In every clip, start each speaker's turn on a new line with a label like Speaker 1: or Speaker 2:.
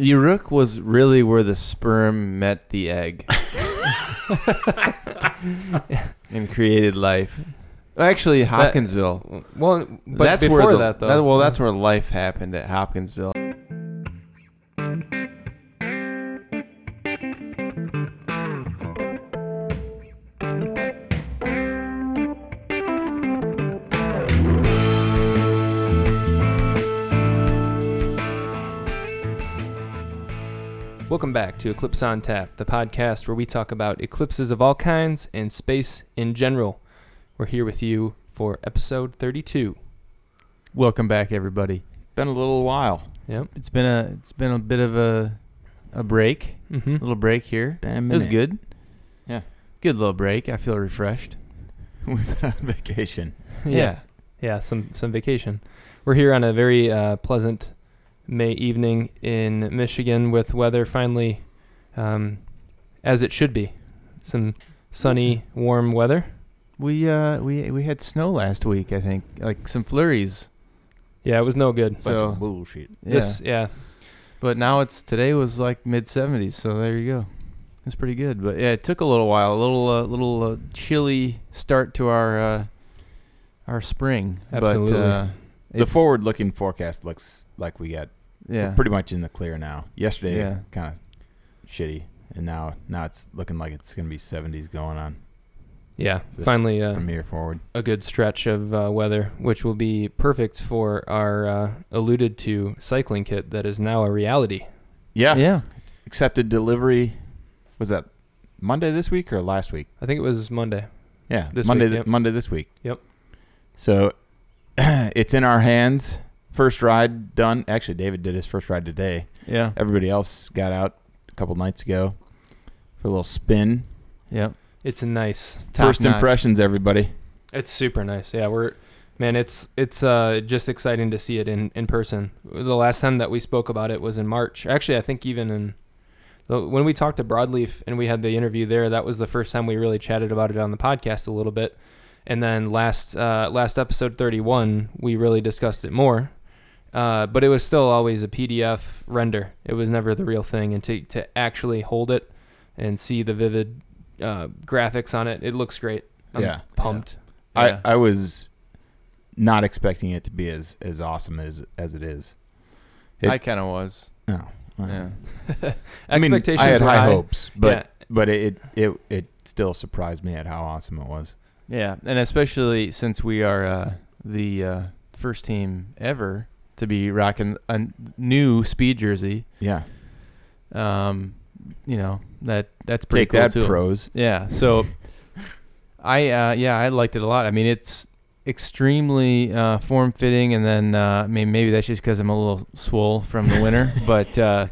Speaker 1: Uruk was really where the sperm met the egg and created life. Actually, Hopkinsville.
Speaker 2: Well, but
Speaker 1: that's
Speaker 2: before
Speaker 1: where the,
Speaker 2: that though.
Speaker 1: well, that's where life happened at Hopkinsville.
Speaker 2: Back to Eclipse on Tap, the podcast where we talk about eclipses of all kinds and space in general. We're here with you for episode 32.
Speaker 1: Welcome back, everybody.
Speaker 3: Been a little while.
Speaker 2: Yep.
Speaker 1: It's been a it's been a bit of a a break,
Speaker 2: Mm-hmm.
Speaker 1: a little break here.
Speaker 3: Been a
Speaker 1: It was good.
Speaker 3: Yeah.
Speaker 1: Good little break. I feel refreshed.
Speaker 3: We've been on vacation.
Speaker 2: Yeah. yeah. some some vacation. We're here on a very uh, pleasant May evening in Michigan with weather finally um, as it should be. Some sunny, warm weather.
Speaker 1: We uh we we had snow last week. I think like some flurries.
Speaker 2: Yeah, it was no good.
Speaker 3: Bunch
Speaker 1: So-
Speaker 3: of bullshit.
Speaker 1: Yeah.
Speaker 2: This, yeah,
Speaker 1: But now it's today was like mid 70s, so there you go. It's pretty good. But yeah, it took a little while, a little uh, little uh, chilly start to our uh, our spring.
Speaker 2: Absolutely.
Speaker 1: But, uh,
Speaker 3: The forward-looking forecast looks like we got
Speaker 1: yeah.
Speaker 3: we're pretty much in the clear now. Yesterday,
Speaker 1: Yeah.
Speaker 3: kind of shitty, and now now it's looking like it's gonna be 70s going on
Speaker 2: yeah.
Speaker 3: This-
Speaker 2: Finally, uh,
Speaker 3: from here forward.
Speaker 2: a good stretch of uh, weather, which will be perfect for our uh, alluded to cycling kit that is now a reality.
Speaker 3: Yeah.
Speaker 1: yeah.
Speaker 3: Accepted delivery. Was that Monday this week or last week?
Speaker 2: I think it was Monday.
Speaker 3: Yeah,
Speaker 2: This
Speaker 3: Monday.
Speaker 2: week,
Speaker 3: th-
Speaker 2: yep.
Speaker 3: Monday this week.
Speaker 2: Yep.
Speaker 3: So it's in our hands. First ride done. Actually, David did his first ride today.
Speaker 1: Yeah.
Speaker 3: Everybody else got out a couple nights ago for a little spin.
Speaker 1: Yep.
Speaker 2: It's a nice.
Speaker 1: Top
Speaker 3: First
Speaker 1: notch.
Speaker 3: impressions, everybody.
Speaker 2: It's super nice. Yeah, we're man, it's it's uh, just exciting to see it in in person. The last time that we spoke about it was in March. Actually, I think even in when we talked to Broadleaf and we had the interview there, that was the first time we really chatted about it on the podcast a little bit. And then last uh, last episode 31, we really discussed it more. Uh, but it was still always a PDF render. It was never the real thing. And to to actually hold it and see the vivid uh, graphics on it, it looks great. I'm
Speaker 3: Yeah.
Speaker 2: pumped.
Speaker 1: Yeah.
Speaker 3: I, I was not expecting it to be as, as awesome as as it is. It-
Speaker 1: I kind of was.
Speaker 3: No.
Speaker 1: Yeah.
Speaker 3: I mean,
Speaker 2: Expectations
Speaker 3: I had high
Speaker 2: high.
Speaker 3: hopes, but
Speaker 2: yeah,
Speaker 3: but it, it it still surprised me at how awesome it was.
Speaker 1: Yeah, and especially since we are uh, the uh, first team ever to be rocking a new speed jersey.
Speaker 3: Yeah.
Speaker 1: Um, you know that that's pretty
Speaker 3: Take
Speaker 1: cool
Speaker 3: that,
Speaker 1: too.
Speaker 3: pros.
Speaker 1: Yeah. So I uh yeah, I liked it a lot. I mean, it's extremely uh form fitting and then uh I mean maybe that's just cuz I'm a little swole from the winter, but uh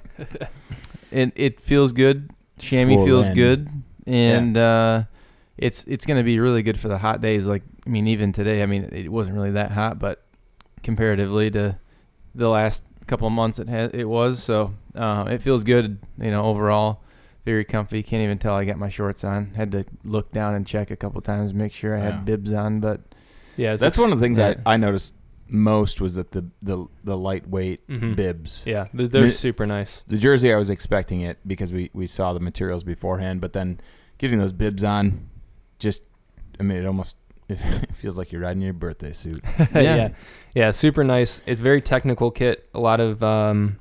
Speaker 1: it it feels good. Chamois feels good and uh it's it's going to be really good for the hot days like I mean even today, I mean it wasn't really that hot, but comparatively to the last couple of months it has it was so uh it feels good, you know, overall very comfy. Can't even tell I got my shorts on. Had to look down and check a couple times, make sure I had
Speaker 3: Yeah.
Speaker 1: bibs on. But
Speaker 2: yeah. it's-
Speaker 3: That's one of the things
Speaker 1: Yeah.
Speaker 3: I, I noticed most was that the the the lightweight
Speaker 2: Mhm.
Speaker 3: bibs.
Speaker 2: Yeah, th- they're
Speaker 3: Mi-
Speaker 2: super nice.
Speaker 3: The jersey I was expecting it because we we saw the materials beforehand, but then getting those bibs on, just I mean it almost it feels like you're riding your birthday suit.
Speaker 2: yeah. yeah, super nice. It's very technical kit. A lot of um,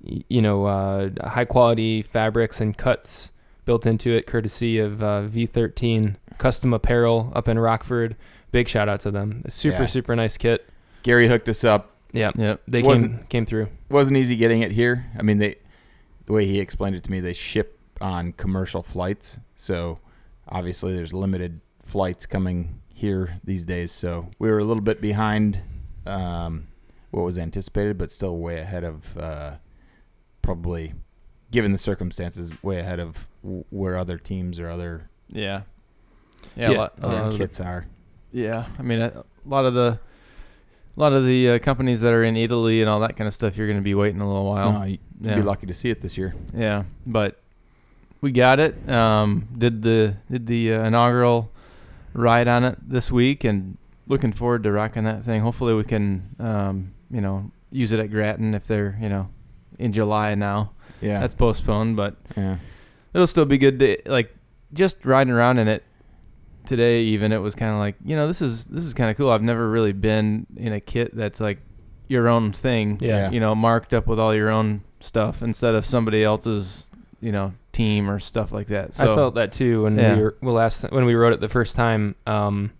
Speaker 2: you know, uh, high quality fabrics and cuts built into it, courtesy of uh, V13 Custom Apparel up in Rockford. Big shout out to them. A super
Speaker 3: Yeah.
Speaker 2: super nice kit.
Speaker 3: Gary hooked us up.
Speaker 2: Yeah,
Speaker 1: yep.
Speaker 2: they came
Speaker 3: Wasn't-
Speaker 2: came through.
Speaker 3: wasn't easy getting it here. I mean, they the way he explained it to me, they ship on commercial flights, so obviously there's limited flights coming here these days. So we were a little bit behind um, what was anticipated, but still way ahead of uh, probably, given the circumstances, way ahead of w- where other teams or other
Speaker 1: Yeah. Yeah.
Speaker 2: Yeah.
Speaker 1: Lot,
Speaker 3: other
Speaker 1: uh,
Speaker 3: kits are.
Speaker 1: Yeah. I mean, a, a lot of the. A lot of the uh, companies that are in Italy and all that kind of stuff, you're going to be waiting a little while.
Speaker 3: No, you'd
Speaker 1: yeah.
Speaker 3: be lucky to see it this year.
Speaker 1: Yeah, but we got it. Um, did the did the uh, inaugural ride on it this week, and looking forward to rocking that thing. Hopefully, we can um, you know use it at Grattan if they're you know in July now.
Speaker 3: Yeah.
Speaker 1: that's postponed, but
Speaker 3: yeah.
Speaker 1: it'll still be good to like just riding around in it today even it was kind of like you know this is this is kind of cool i've never really been in a kit that's like your own thing
Speaker 2: Yeah.
Speaker 1: you know marked up with all your own stuff instead of somebody else's you know team or stuff like that so
Speaker 2: I felt that too when
Speaker 1: Yeah.
Speaker 2: we were well, last when we wrote it the first time. Um,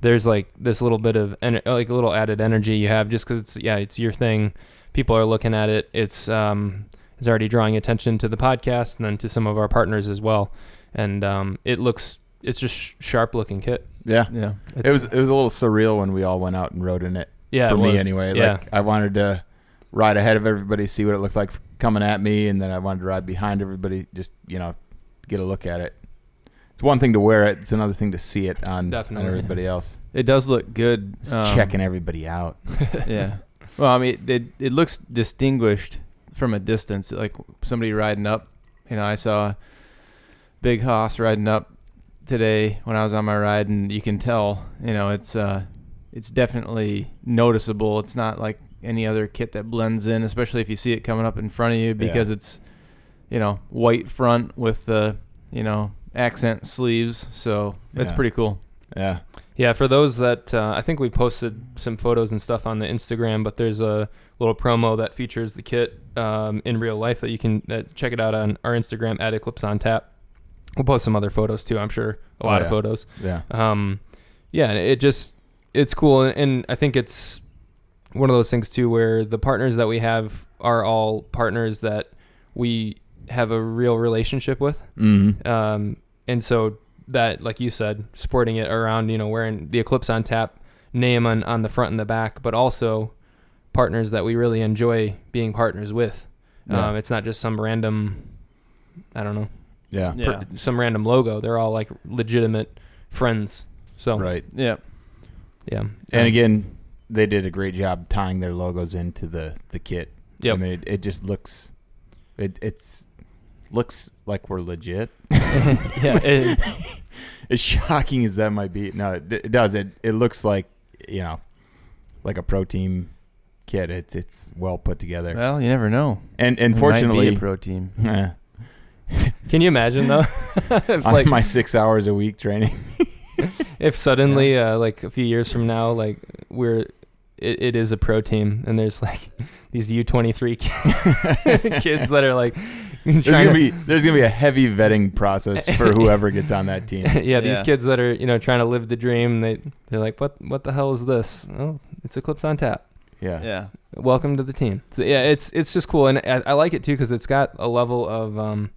Speaker 2: there's like this little bit of en- like a little added energy you have just because it's yeah it's your thing. People are looking at it. It's um it's already drawing attention to the podcast and then to some of our partners as well. And um, it looks it's just sh- sharp looking kit.
Speaker 3: Yeah.
Speaker 1: yeah
Speaker 3: It was it was a little surreal when we all went out and rode in it.
Speaker 2: yeah
Speaker 3: for
Speaker 2: it
Speaker 3: me
Speaker 2: was.
Speaker 3: anyway.
Speaker 2: Yeah.
Speaker 3: Like I wanted to ride ahead of everybody, see what it looked like coming at me, and then I wanted to ride behind everybody, just you know, get a look at it. It's one thing to wear it; it's another thing to see it on, on everybody else.
Speaker 1: it does look good
Speaker 3: It's
Speaker 1: um,
Speaker 3: checking everybody out.
Speaker 1: yeah well i mean it it looks distinguished from a distance like somebody riding up you know i saw big hoss riding up today when i was on my ride and you can tell you know it's uh it's definitely noticeable it's not like any other kit that blends in especially if you see it coming up in front of you because it's you know white front with the you know accent sleeves so it's
Speaker 3: Yeah.
Speaker 1: pretty cool
Speaker 3: Yeah,
Speaker 2: Yeah, for those that uh, I think we posted some photos and stuff on the Instagram, but there's a little promo that features the kit um, in real life that you can uh, check it out on our Instagram at Eclipse on Tap. We'll post some other photos too. I'm sure a
Speaker 3: Oh,
Speaker 2: lot
Speaker 3: yeah.
Speaker 2: of photos.
Speaker 3: yeah,
Speaker 2: Um, yeah, it just it's cool, and, and I think it's one of those things too where the partners that we have are all partners that we have a real relationship with.
Speaker 3: mm-hmm.
Speaker 2: Um, and so that, like you said, sporting it around, you know, wearing the Eclipse on tap name on, on the front and the back, but also partners that we really enjoy being partners with.
Speaker 3: Yeah.
Speaker 2: Um, it's not just some random, I don't know,
Speaker 3: yeah,
Speaker 1: yeah
Speaker 2: per- some random logo. They're all like legitimate friends. So
Speaker 3: right.
Speaker 1: yeah
Speaker 2: yeah.
Speaker 3: And
Speaker 2: Um,
Speaker 3: again, they did a great job tying their logos into the the kit.
Speaker 2: Yep.
Speaker 3: I mean, it, it just looks, it it's looks like we're legit.
Speaker 2: yeah, it-
Speaker 3: as shocking as that might be, no, it, it does. It it looks like you know, like a pro team kit. It's it's well put together.
Speaker 1: well you never know
Speaker 3: and
Speaker 1: It
Speaker 3: and
Speaker 1: might be
Speaker 3: fortunately,
Speaker 1: a pro team
Speaker 3: eh,
Speaker 2: can you imagine though? if,
Speaker 3: on
Speaker 2: like
Speaker 3: my six hours a week training,
Speaker 2: if suddenly uh, like a few years from now like we're it, it is a pro team and there's like these u23 kids that are like
Speaker 3: there's gonna
Speaker 2: to,
Speaker 3: be there's gonna be a heavy vetting process for whoever gets on that team.
Speaker 2: yeah these
Speaker 1: Yeah.
Speaker 2: kids that are you know trying to live the dream they they're like what what the hell is this? Oh it's eclipse on tap.
Speaker 3: Yeah,
Speaker 1: yeah.
Speaker 2: Welcome to the team. So yeah it's it's just cool. And i, I like it too because it's got a level of um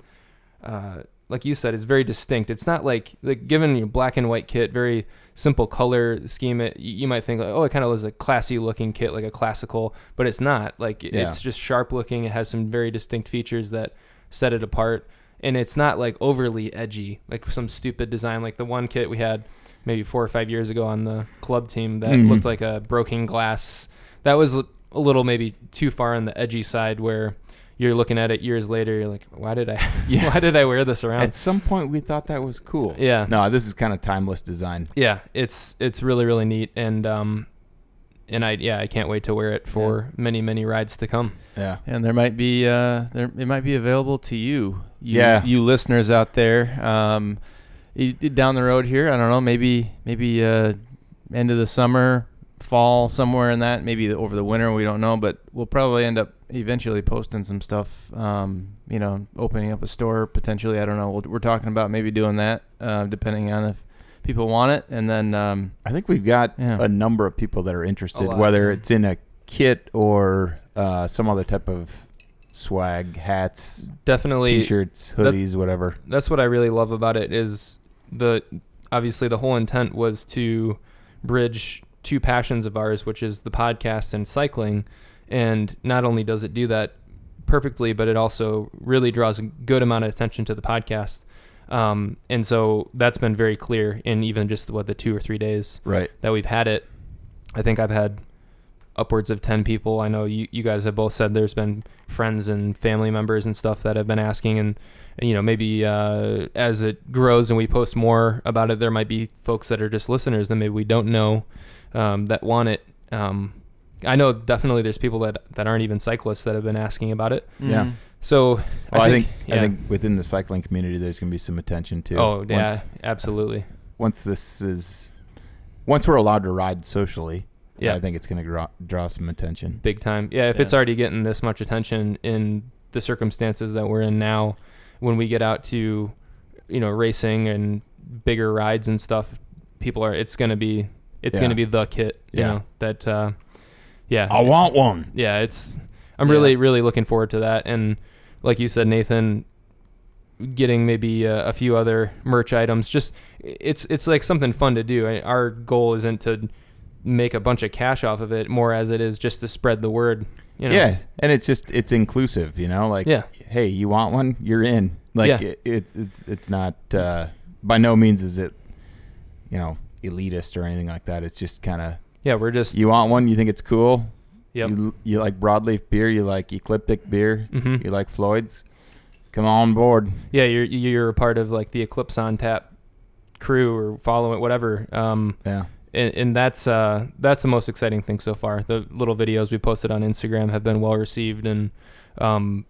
Speaker 2: uh like you said it's very distinct. It's not like like given your black and white kit very simple color scheme it you you might think like oh it kind of was a classy looking kit like a classical but it's not. Like
Speaker 3: Yeah.
Speaker 2: it's just sharp looking. It has some very distinct features that set it apart. And it's not like overly edgy like some stupid design. Like the one kit we had maybe four or five years ago on the club team that
Speaker 3: Mhm.
Speaker 2: looked like a broken glass that was a little maybe too far on the edgy side where you're looking at it years later you're like why did i
Speaker 3: Yeah.
Speaker 2: why did i wear this around
Speaker 3: At some point, we thought that was cool.
Speaker 2: yeah
Speaker 3: No, this is kind of timeless design.
Speaker 2: yeah it's it's really really neat and um and i yeah i can't wait to wear it for many many rides to come
Speaker 3: Yeah,
Speaker 1: And there might be uh, there it might be available to you, you
Speaker 3: Yeah.
Speaker 1: you listeners out there. Um, y- y- down the road here, I don't know, maybe maybe uh, end of the summer, fall, somewhere in that. Maybe over the winter, we don't know, but we'll probably end up eventually posting some stuff. Um, you know, opening up a store potentially. I don't know. We'll, we're talking about maybe doing that, uh, depending on if people want it, and then um,
Speaker 3: I think we've got
Speaker 1: Yeah.
Speaker 3: a number of people that are interested,
Speaker 2: lot,
Speaker 3: whether
Speaker 2: yeah.
Speaker 3: it's in a kit or uh, some other type of swag, hats,
Speaker 2: definitely
Speaker 3: t-shirts,
Speaker 2: that-
Speaker 3: hoodies, whatever.
Speaker 2: that's what I really love about it is the obviously the whole intent was to bridge two passions of ours, which is the podcast and cycling. And not only does it do that perfectly, but it also really draws a good amount of attention to the podcast. Um, and so that's been very clear in even just what the two or three days
Speaker 3: Right.
Speaker 2: that we've had it. I think I've had upwards of 10 people. I know you, you guys have both said there's been friends and family members and stuff that have been asking. And, and, you know, maybe uh, as it grows and we post more about it, there might be folks that are just listeners that maybe we don't know um, that want it. Um, I know definitely there's people that that aren't even cyclists that have been asking about it.
Speaker 3: Yeah.
Speaker 1: Mhm.
Speaker 2: So
Speaker 3: Well, I think, I
Speaker 2: yeah.
Speaker 3: think within the cycling community, there's going to be some attention too.
Speaker 2: Oh
Speaker 3: Once-
Speaker 2: yeah, absolutely.
Speaker 3: Once this is, once we're allowed to ride socially,
Speaker 2: Yeah,
Speaker 3: I think it's going to draw, draw some attention.
Speaker 2: big time. Yeah, if
Speaker 1: Yeah.
Speaker 2: it's already getting this much attention in the circumstances that we're in now, when we get out to, you know, racing and bigger rides and stuff, people are. It's gonna be. It's
Speaker 3: Yeah.
Speaker 2: gonna be the kit. You
Speaker 3: Yeah.
Speaker 2: know that. Uh, yeah.
Speaker 3: I want one.
Speaker 2: yeah, it's. I'm
Speaker 1: Yeah.
Speaker 2: really really looking forward to that, and like you said, Nathan, getting maybe a, a few other merch items. Just it's it's like something fun to do. I, our goal isn't to make a bunch of cash off of it, more as it is just to spread the word. You know?
Speaker 3: Yeah, and it's just it's inclusive, you know. Like,
Speaker 2: Yeah.
Speaker 3: hey, you want one? You're in. Like,
Speaker 2: Yeah.
Speaker 3: it, it's it's it's not uh, by no means is it, you know, elitist or anything like that. It's just kind of
Speaker 2: Yeah, we're just.
Speaker 3: you want one. You think it's cool.
Speaker 2: Yep.
Speaker 3: You, you like broadleaf beer. You like ecliptic beer.
Speaker 2: Mhm.
Speaker 3: You like Floyd's. Come on board.
Speaker 2: Yeah, you're you're a part of like the Eclipse on Tap crew or follow it, whatever. Um,
Speaker 3: Yeah.
Speaker 2: and, and that's uh, that's the most exciting thing so far. The little videos we posted on Instagram have been well received, and um,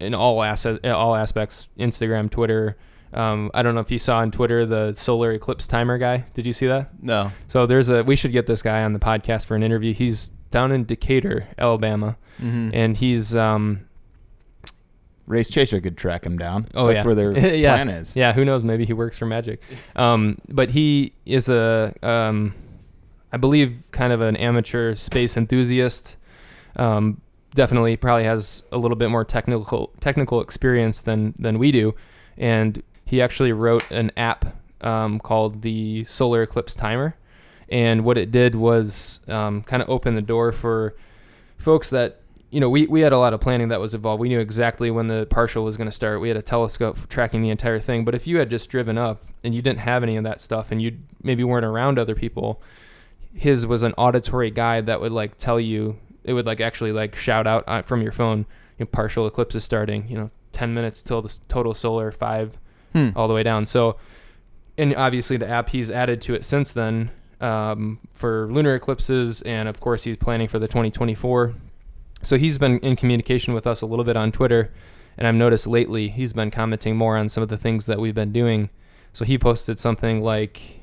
Speaker 2: in all asset all aspects, Instagram, Twitter. Um, I don't know if you saw on Twitter the solar eclipse timer guy. Did you see that?
Speaker 1: No.
Speaker 2: So there's a we should get this guy on the podcast for an interview. He's down in Decatur, Alabama,
Speaker 1: Mm-hmm.
Speaker 2: and he's um,
Speaker 3: Race Chaser could track him down.
Speaker 2: Oh,
Speaker 3: That's
Speaker 2: yeah.
Speaker 3: where their
Speaker 2: Yeah.
Speaker 3: plan is.
Speaker 2: Yeah, who knows? Maybe he works for Magic. Um, but he is a, um, I believe, kind of an amateur space enthusiast. Um, definitely, probably has a little bit more technical technical experience than than we do, and he actually wrote an app um, called the Solar Eclipse Timer. And what it did was um, kind of open the door for folks that you know, we, we had a lot of planning that was involved. We knew exactly when the partial was going to start. We had a telescope tracking the entire thing. But if you had just driven up and you didn't have any of that stuff and you maybe weren't around other people, his was an auditory guide that would like tell you, it would like actually like shout out uh, from your phone, you know, partial eclipse is starting, you know, 10 minutes till the total solar, five
Speaker 1: Hmm.
Speaker 2: all the way down. So, and obviously the app he's added to it since then um, for lunar eclipses, and of course he's planning for the 2024. So he's been in communication with us a little bit on Twitter, and I've noticed lately he's been commenting more on some of the things that we've been doing. So he posted something like,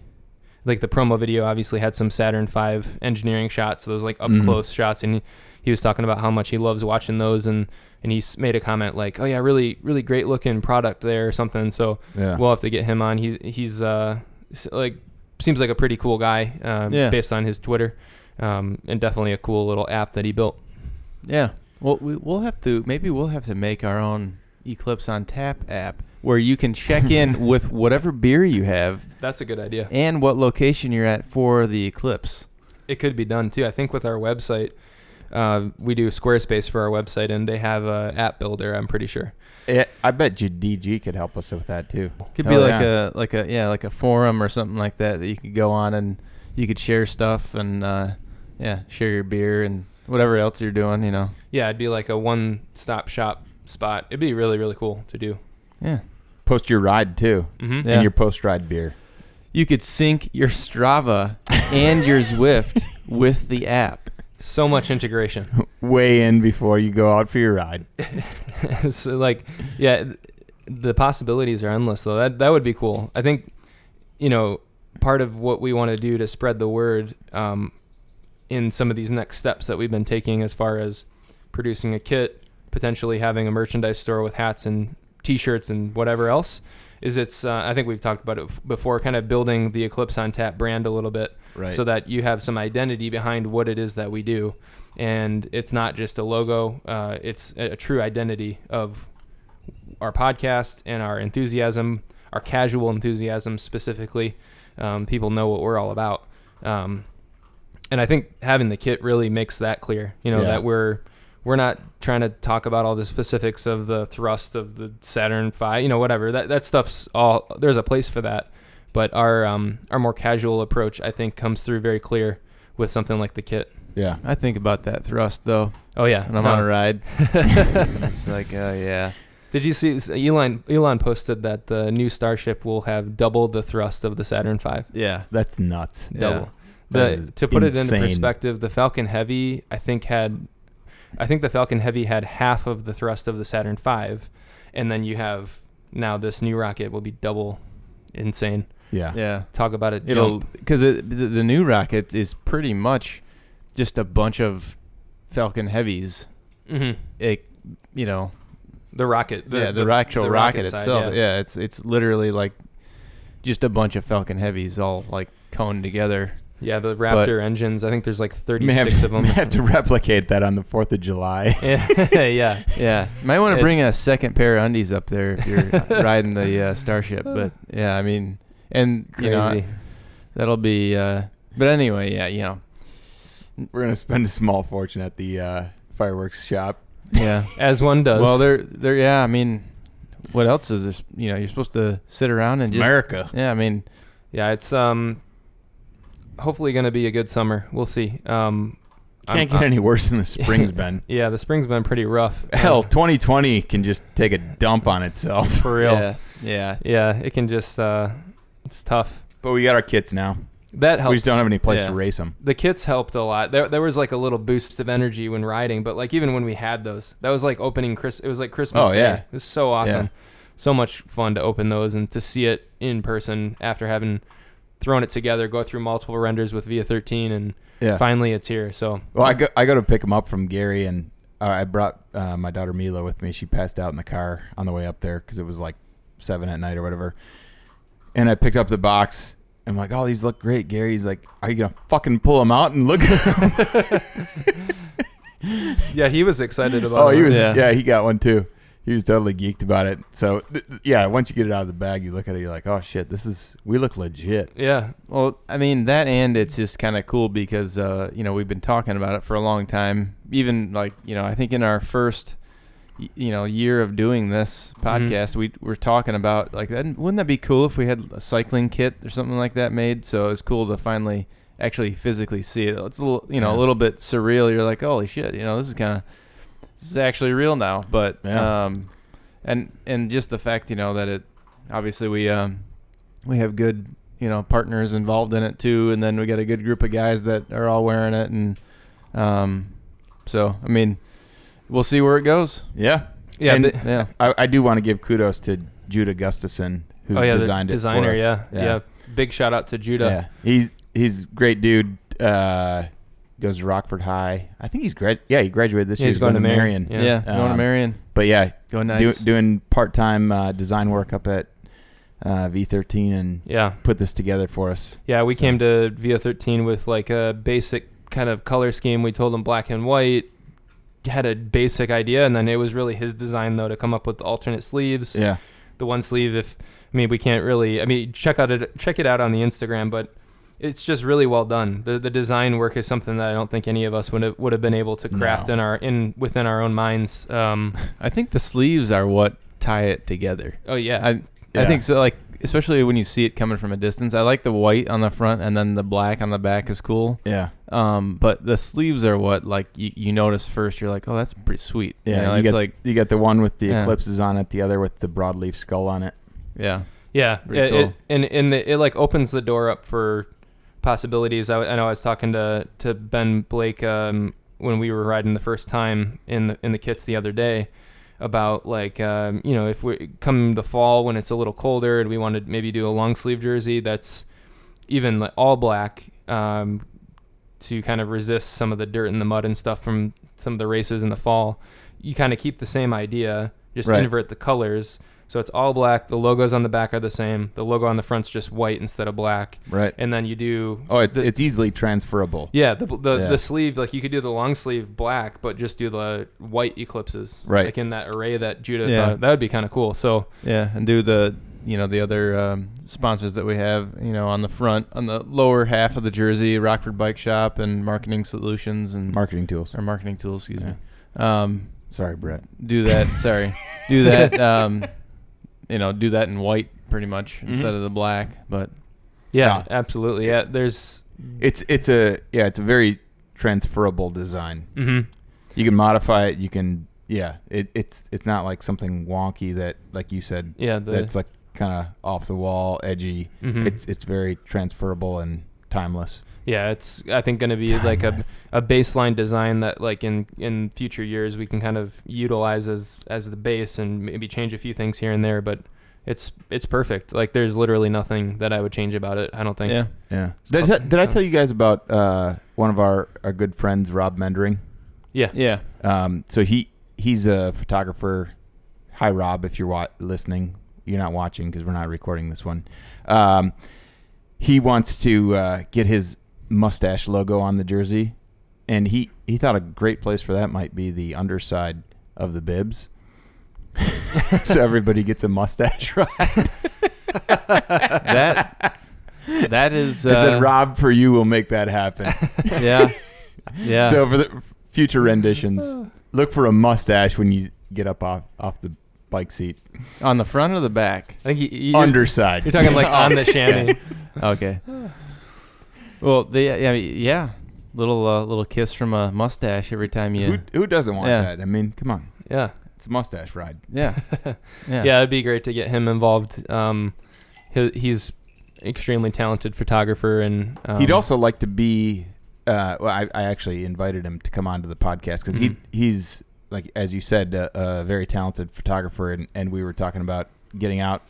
Speaker 2: like the promo video obviously had some Saturn V engineering shots, those like up
Speaker 3: Mhm.
Speaker 2: close shots, and he, he was talking about how much he loves watching those, and and he made a comment like, "Oh yeah, really, really great looking product there or something." So
Speaker 3: Yeah.
Speaker 2: we'll have to get him on. He he's uh like seems like a pretty cool guy. Um,
Speaker 1: Yeah.
Speaker 2: Based on his Twitter, um, and definitely a cool little app that he built.
Speaker 1: Yeah. Well, we, we'll have to maybe we'll have to make our own Eclipse on Tap app where you can check in with whatever beer you have
Speaker 2: That's a good idea.
Speaker 1: and what location you're at for the eclipse.
Speaker 2: It could be done too. I think with our website, uh, we do Squarespace for our website, and they have a app builder. I'm pretty sure.
Speaker 3: Yeah, I bet you DG could help us with that too.
Speaker 1: Could
Speaker 3: Hell
Speaker 1: be like
Speaker 3: yeah.
Speaker 1: a like a yeah like a forum or something like that that you could go on and you could share stuff and uh, yeah share your beer and whatever else you're doing. You know.
Speaker 2: Yeah, it'd be like a one-stop shop spot. It'd be really really cool to do.
Speaker 1: Yeah.
Speaker 3: Post your ride too,
Speaker 2: Mm-hmm.
Speaker 1: Yeah.
Speaker 3: and your post ride beer.
Speaker 1: You could sync your Strava and your Zwift with the app.
Speaker 2: So much integration.
Speaker 3: Weigh in before you go out for your ride.
Speaker 2: so like yeah the possibilities are endless though that that would be cool i think you know part of what we want to do to spread the word um, in some of these next steps that we've been taking as far as producing a kit potentially having a merchandise store with hats and t-shirts and whatever else is it's uh, i think we've talked about it before kind of building the eclipse on tap brand a little bit
Speaker 3: Right.
Speaker 2: so that you have some identity behind what it is that we do and it's not just a logo uh, it's a, a true identity of our podcast and our enthusiasm our casual enthusiasm specifically um, people know what we're all about um, and i think having the kit really makes that clear you know
Speaker 3: Yeah.
Speaker 2: that we're we're not trying to talk about all the specifics of the thrust of the saturn v you know whatever that, that stuff's all there's a place for that but our um, our more casual approach I think comes through very clear with something like the kit.
Speaker 3: yeah.
Speaker 1: I think about that thrust though
Speaker 2: Oh yeah,
Speaker 1: when I'm
Speaker 2: no.
Speaker 1: on a ride. it's like oh yeah.
Speaker 2: Did you see Elon? Elon posted that the new Starship will have double the thrust of the Saturn V.
Speaker 1: Yeah.
Speaker 3: That's nuts.
Speaker 2: Double.
Speaker 3: That is
Speaker 2: The to put it into perspective, the Falcon Heavy I think had, I think the Falcon Heavy had half of the thrust of the Saturn V, and then you have now this new rocket will be double insane.
Speaker 3: Yeah.
Speaker 1: Yeah.
Speaker 2: Talk about it
Speaker 1: It'll
Speaker 2: jump.
Speaker 1: because the, the new rocket is pretty much just a bunch of Falcon Heavies.
Speaker 2: hmm
Speaker 1: It, you know,
Speaker 2: The rocket. The,
Speaker 1: yeah, the, actual
Speaker 2: the
Speaker 1: rocket,
Speaker 2: rocket side,
Speaker 1: itself.
Speaker 2: yeah.
Speaker 1: yeah. it's it's literally like just a bunch of Falcon Heavies all like coned together.
Speaker 2: Yeah, the Raptor engines. I think there's like
Speaker 3: You may have,
Speaker 2: 36 of them.
Speaker 3: may have to replicate that on the Fourth of July.
Speaker 2: yeah, yeah.
Speaker 1: Yeah, might want to bring a second pair of undies up there if you're riding the uh, Starship. But yeah, I mean, and you know that'll be. Uh, but anyway, yeah, you know,
Speaker 3: We're gonna spend a small fortune at the uh, fireworks shop.
Speaker 1: yeah.
Speaker 2: As one does.
Speaker 1: Well, they're they're yeah. I mean, what else is there? You know, you're supposed to sit around and
Speaker 3: It's
Speaker 1: just
Speaker 3: America.
Speaker 1: yeah. I mean,
Speaker 2: yeah, it's um, hopefully going to be a good summer. We'll see. Um, I'm-
Speaker 3: Can't get
Speaker 2: I'm-
Speaker 3: any worse than the spring's been.
Speaker 2: Yeah, the spring's been pretty rough.
Speaker 3: Hell,
Speaker 2: Uh,
Speaker 3: 2020 can just take a dump on itself.
Speaker 2: for real.
Speaker 1: yeah, yeah.
Speaker 2: Yeah, it can just uh, it's tough.
Speaker 3: But we got our kits now.
Speaker 2: That helps.
Speaker 3: We just don't have any place
Speaker 1: Yeah.
Speaker 3: to race them.
Speaker 2: the kits helped a lot. There, there was like a little boost of energy when riding, but like even when we had those, that was like opening Chris. It was like Christmas
Speaker 3: Oh,
Speaker 2: Day.
Speaker 3: yeah.
Speaker 2: It was so awesome,
Speaker 1: Yeah.
Speaker 2: so much fun to open those and to see it in person after having thrown it together, go through multiple renders with Via 13, and
Speaker 3: Yeah.
Speaker 2: finally it's here. So
Speaker 3: Well, I go, I go to pick them up from Gary, and uh, I brought uh, my daughter Mila with me. She passed out in the car on the way up there because it was like seven at night or whatever. And I picked up the box. I'm like, oh, these look great. Gary's like, are you gonna fucking pull them out and look at them?
Speaker 2: yeah, he was excited about.
Speaker 3: It Oh,
Speaker 2: it.
Speaker 3: he was.
Speaker 1: Yeah.
Speaker 3: Yeah. he got one too. He was totally geeked about it. So th- yeah, once you get it out of the bag, you look at it, you're like, oh shit, this is we look legit.
Speaker 2: Yeah,
Speaker 1: Well, I mean that, and it's just kind of cool because uh, you know we've been talking about it for a long time. Even like you know, I think in our first you know year of doing this podcast, we were talking about like that, wouldn't that be cool if we had a cycling kit or something like that made? So it's cool to finally actually physically see it. It's a little you know
Speaker 3: Yeah.
Speaker 1: a little bit surreal. You're like, holy shit, you know, this is kind of this is actually real now. But
Speaker 3: Yeah.
Speaker 1: um, and and just the fact you know that it obviously we um we have good you know partners involved in it too and then we got a good group of guys that are all wearing it and um so i mean we'll see where it goes
Speaker 3: Yeah,
Speaker 2: yeah,
Speaker 3: And-
Speaker 1: yeah
Speaker 3: I, I do want to give kudos to Judah Gustafson who
Speaker 2: oh yeah,
Speaker 3: designed it
Speaker 2: designer.
Speaker 3: us.
Speaker 2: Yeah, yeah, Big shout out to Judah.
Speaker 3: Yeah, he's he's great dude. Uh, goes to Rockford High. I think he's grad. Yeah, he graduated this
Speaker 2: Yeah,
Speaker 3: year.
Speaker 2: he's going to Marion.
Speaker 1: yeah,
Speaker 2: Yeah.
Speaker 1: going to
Speaker 3: Um,
Speaker 1: marion
Speaker 3: But yeah,
Speaker 1: go
Speaker 3: do, doing part time uh, design work up at uh, V13 and
Speaker 2: Yeah,
Speaker 3: put this together for us.
Speaker 2: yeah. We
Speaker 3: So-
Speaker 2: came to Via 13 with like a basic kind of color scheme. We told him black and white. Had a basic idea, and then it was really his design though to come up with the alternate sleeves.
Speaker 3: Yeah,
Speaker 2: The one sleeve, if I mean, we can't really. I mean, check out it. Check it out on the Instagram, but. It's just really well done. The the design work is something that I don't think any of us would have would have been able to craft
Speaker 3: No.
Speaker 2: in our in within our own minds. Um,
Speaker 1: i think the sleeves are what tie it together
Speaker 2: oh yeah,
Speaker 1: i i think so like especially when you see it coming from a distance i like the white on the front and then the black on the back is cool
Speaker 3: yeah,
Speaker 1: um but the sleeves are what like you, you notice first you're like oh that's pretty sweet
Speaker 3: yeah.
Speaker 1: you know,
Speaker 3: you
Speaker 1: it's like
Speaker 3: you got the one with the
Speaker 1: Yeah.
Speaker 3: eclipses on it, the other with the broadleaf skull on it.
Speaker 1: yeah
Speaker 2: Yeah,
Speaker 1: Pretty
Speaker 2: yeah,
Speaker 1: cool.
Speaker 2: it, and and the, it like opens the door up for possibilities. I, I know I was talking to to Ben Blake um, when we were riding the first time in the in the kits the other day about like um, you know if we come the fall when it's a little colder and we want to maybe do a long sleeve jersey that's even like all black um, to kind of resist some of the dirt and the mud and stuff from some of the races in the fall. You kind of keep the same idea, just
Speaker 3: Right.
Speaker 2: invert the colors. So it's all black. The logos on the back are the same. The logo on the front's just white instead of black.
Speaker 3: Right.
Speaker 2: And then you do
Speaker 3: Oh, it's
Speaker 2: the-
Speaker 3: it's easily transferable.
Speaker 2: yeah the the,
Speaker 3: Yeah.
Speaker 2: the sleeve like you could do the long sleeve black, but just do the white eclipses
Speaker 3: Right.
Speaker 2: like in that array that Judah
Speaker 1: Yeah.
Speaker 2: thought that would be kind of cool. So
Speaker 1: Yeah, and do the you know the other um, sponsors that we have. You know, on the front, on the lower half of the jersey, Rockford Bike Shop and Marketing Solutions and
Speaker 3: Marketing tools.
Speaker 1: or Marketing Tools. Excuse
Speaker 3: Yeah.
Speaker 1: me. Um,
Speaker 3: Sorry, Brett.
Speaker 1: do that. sorry, do that. Um, you know, do that in white pretty much
Speaker 3: Mm-hmm.
Speaker 1: instead of the black. But
Speaker 2: yeah,
Speaker 3: Yeah.
Speaker 2: absolutely. Yeah, there's
Speaker 3: It's it's a yeah, it's a very transferable design.
Speaker 2: mhm.
Speaker 3: You can modify it. You can yeah. It, it's it's not like something wonky that like you said.
Speaker 2: yeah the
Speaker 3: that's like kind of off the wall, edgy.
Speaker 2: mhm.
Speaker 3: It's it's very transferable and timeless.
Speaker 2: Yeah, it's I think going to be like a a baseline design that like in in future years we can kind of utilize as as the base and maybe change a few things here and there, but it's it's perfect. Like there's literally nothing that I would change about it. I don't think.
Speaker 1: Yeah.
Speaker 3: Yeah. Did,
Speaker 2: something-
Speaker 3: did I tell you guys about uh, one of our, our good friends, Rob Mendering?
Speaker 2: Yeah.
Speaker 1: Yeah.
Speaker 3: Um, so he he's a photographer. Hi, Rob. If you're wa- listening, you're not watching because we're not recording this one. Um, he wants to uh, get his mustache logo on the jersey, and he he thought a great place for that might be the underside of the bibs. so everybody gets a mustache ride.
Speaker 1: That that is. Uh,
Speaker 3: I said, Rob, for you, we'll make that happen.
Speaker 1: Yeah. Yeah.
Speaker 3: So for the future renditions, look for a mustache when you get up off off the bike seat.
Speaker 1: on the front or the back?
Speaker 2: I think you, you're,
Speaker 3: Underside.
Speaker 2: you're talking like on the chamois.
Speaker 1: Okay. Well, they yeah yeah little uh, little kiss from a mustache every time you
Speaker 3: Who, who doesn't want
Speaker 1: Yeah.
Speaker 3: that? I mean, come on.
Speaker 2: Yeah.
Speaker 3: It's a mustache ride.
Speaker 1: yeah
Speaker 2: yeah,
Speaker 1: yeah
Speaker 2: it'd be great to get him involved. Um, he, he's extremely talented photographer, and um,
Speaker 3: He'd also like to be. Uh, well, I, I actually invited him to come onto the podcast because
Speaker 2: Mhm.
Speaker 3: he he's like as you said, a, a very talented photographer, and, and we were talking about getting out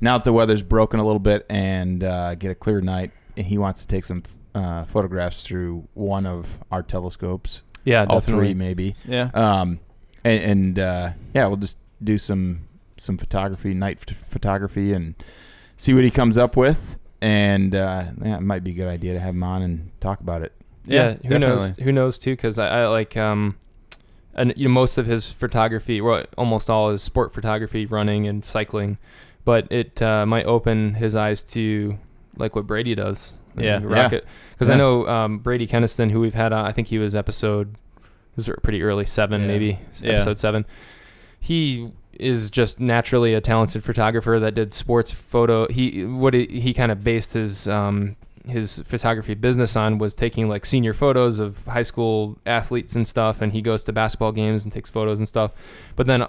Speaker 3: now that the weather's broken a little bit and uh, get a clear night. And he wants to take some uh, photographs through one of our telescopes,
Speaker 2: yeah,
Speaker 3: all
Speaker 2: definitely.
Speaker 3: three maybe.
Speaker 1: yeah
Speaker 3: Um, and, and uh, yeah, we'll just do some some photography, night ph- photography, and see what he comes up with. And uh, yeah, it might be a good idea to have him on and talk about it.
Speaker 2: Yeah,
Speaker 1: Yeah,
Speaker 2: who knows? Who knows too? Because I, I like um, and you know most of his photography, well, almost all is sport photography, running and cycling, but it uh, might open his eyes to like what Brady does.
Speaker 1: Yeah.
Speaker 2: mean,
Speaker 3: Yeah.
Speaker 2: rocket. Because I know um, Brady Kenniston, who we've had on, I think he was episode, was pretty early seven
Speaker 1: Yeah.
Speaker 2: maybe
Speaker 1: Yeah.
Speaker 2: episode seven. He is just naturally a talented photographer that did sports photo. He what he, he kind of based his um, his photography business on was taking like senior photos of high school athletes and stuff and he goes to basketball games and takes photos and stuff but then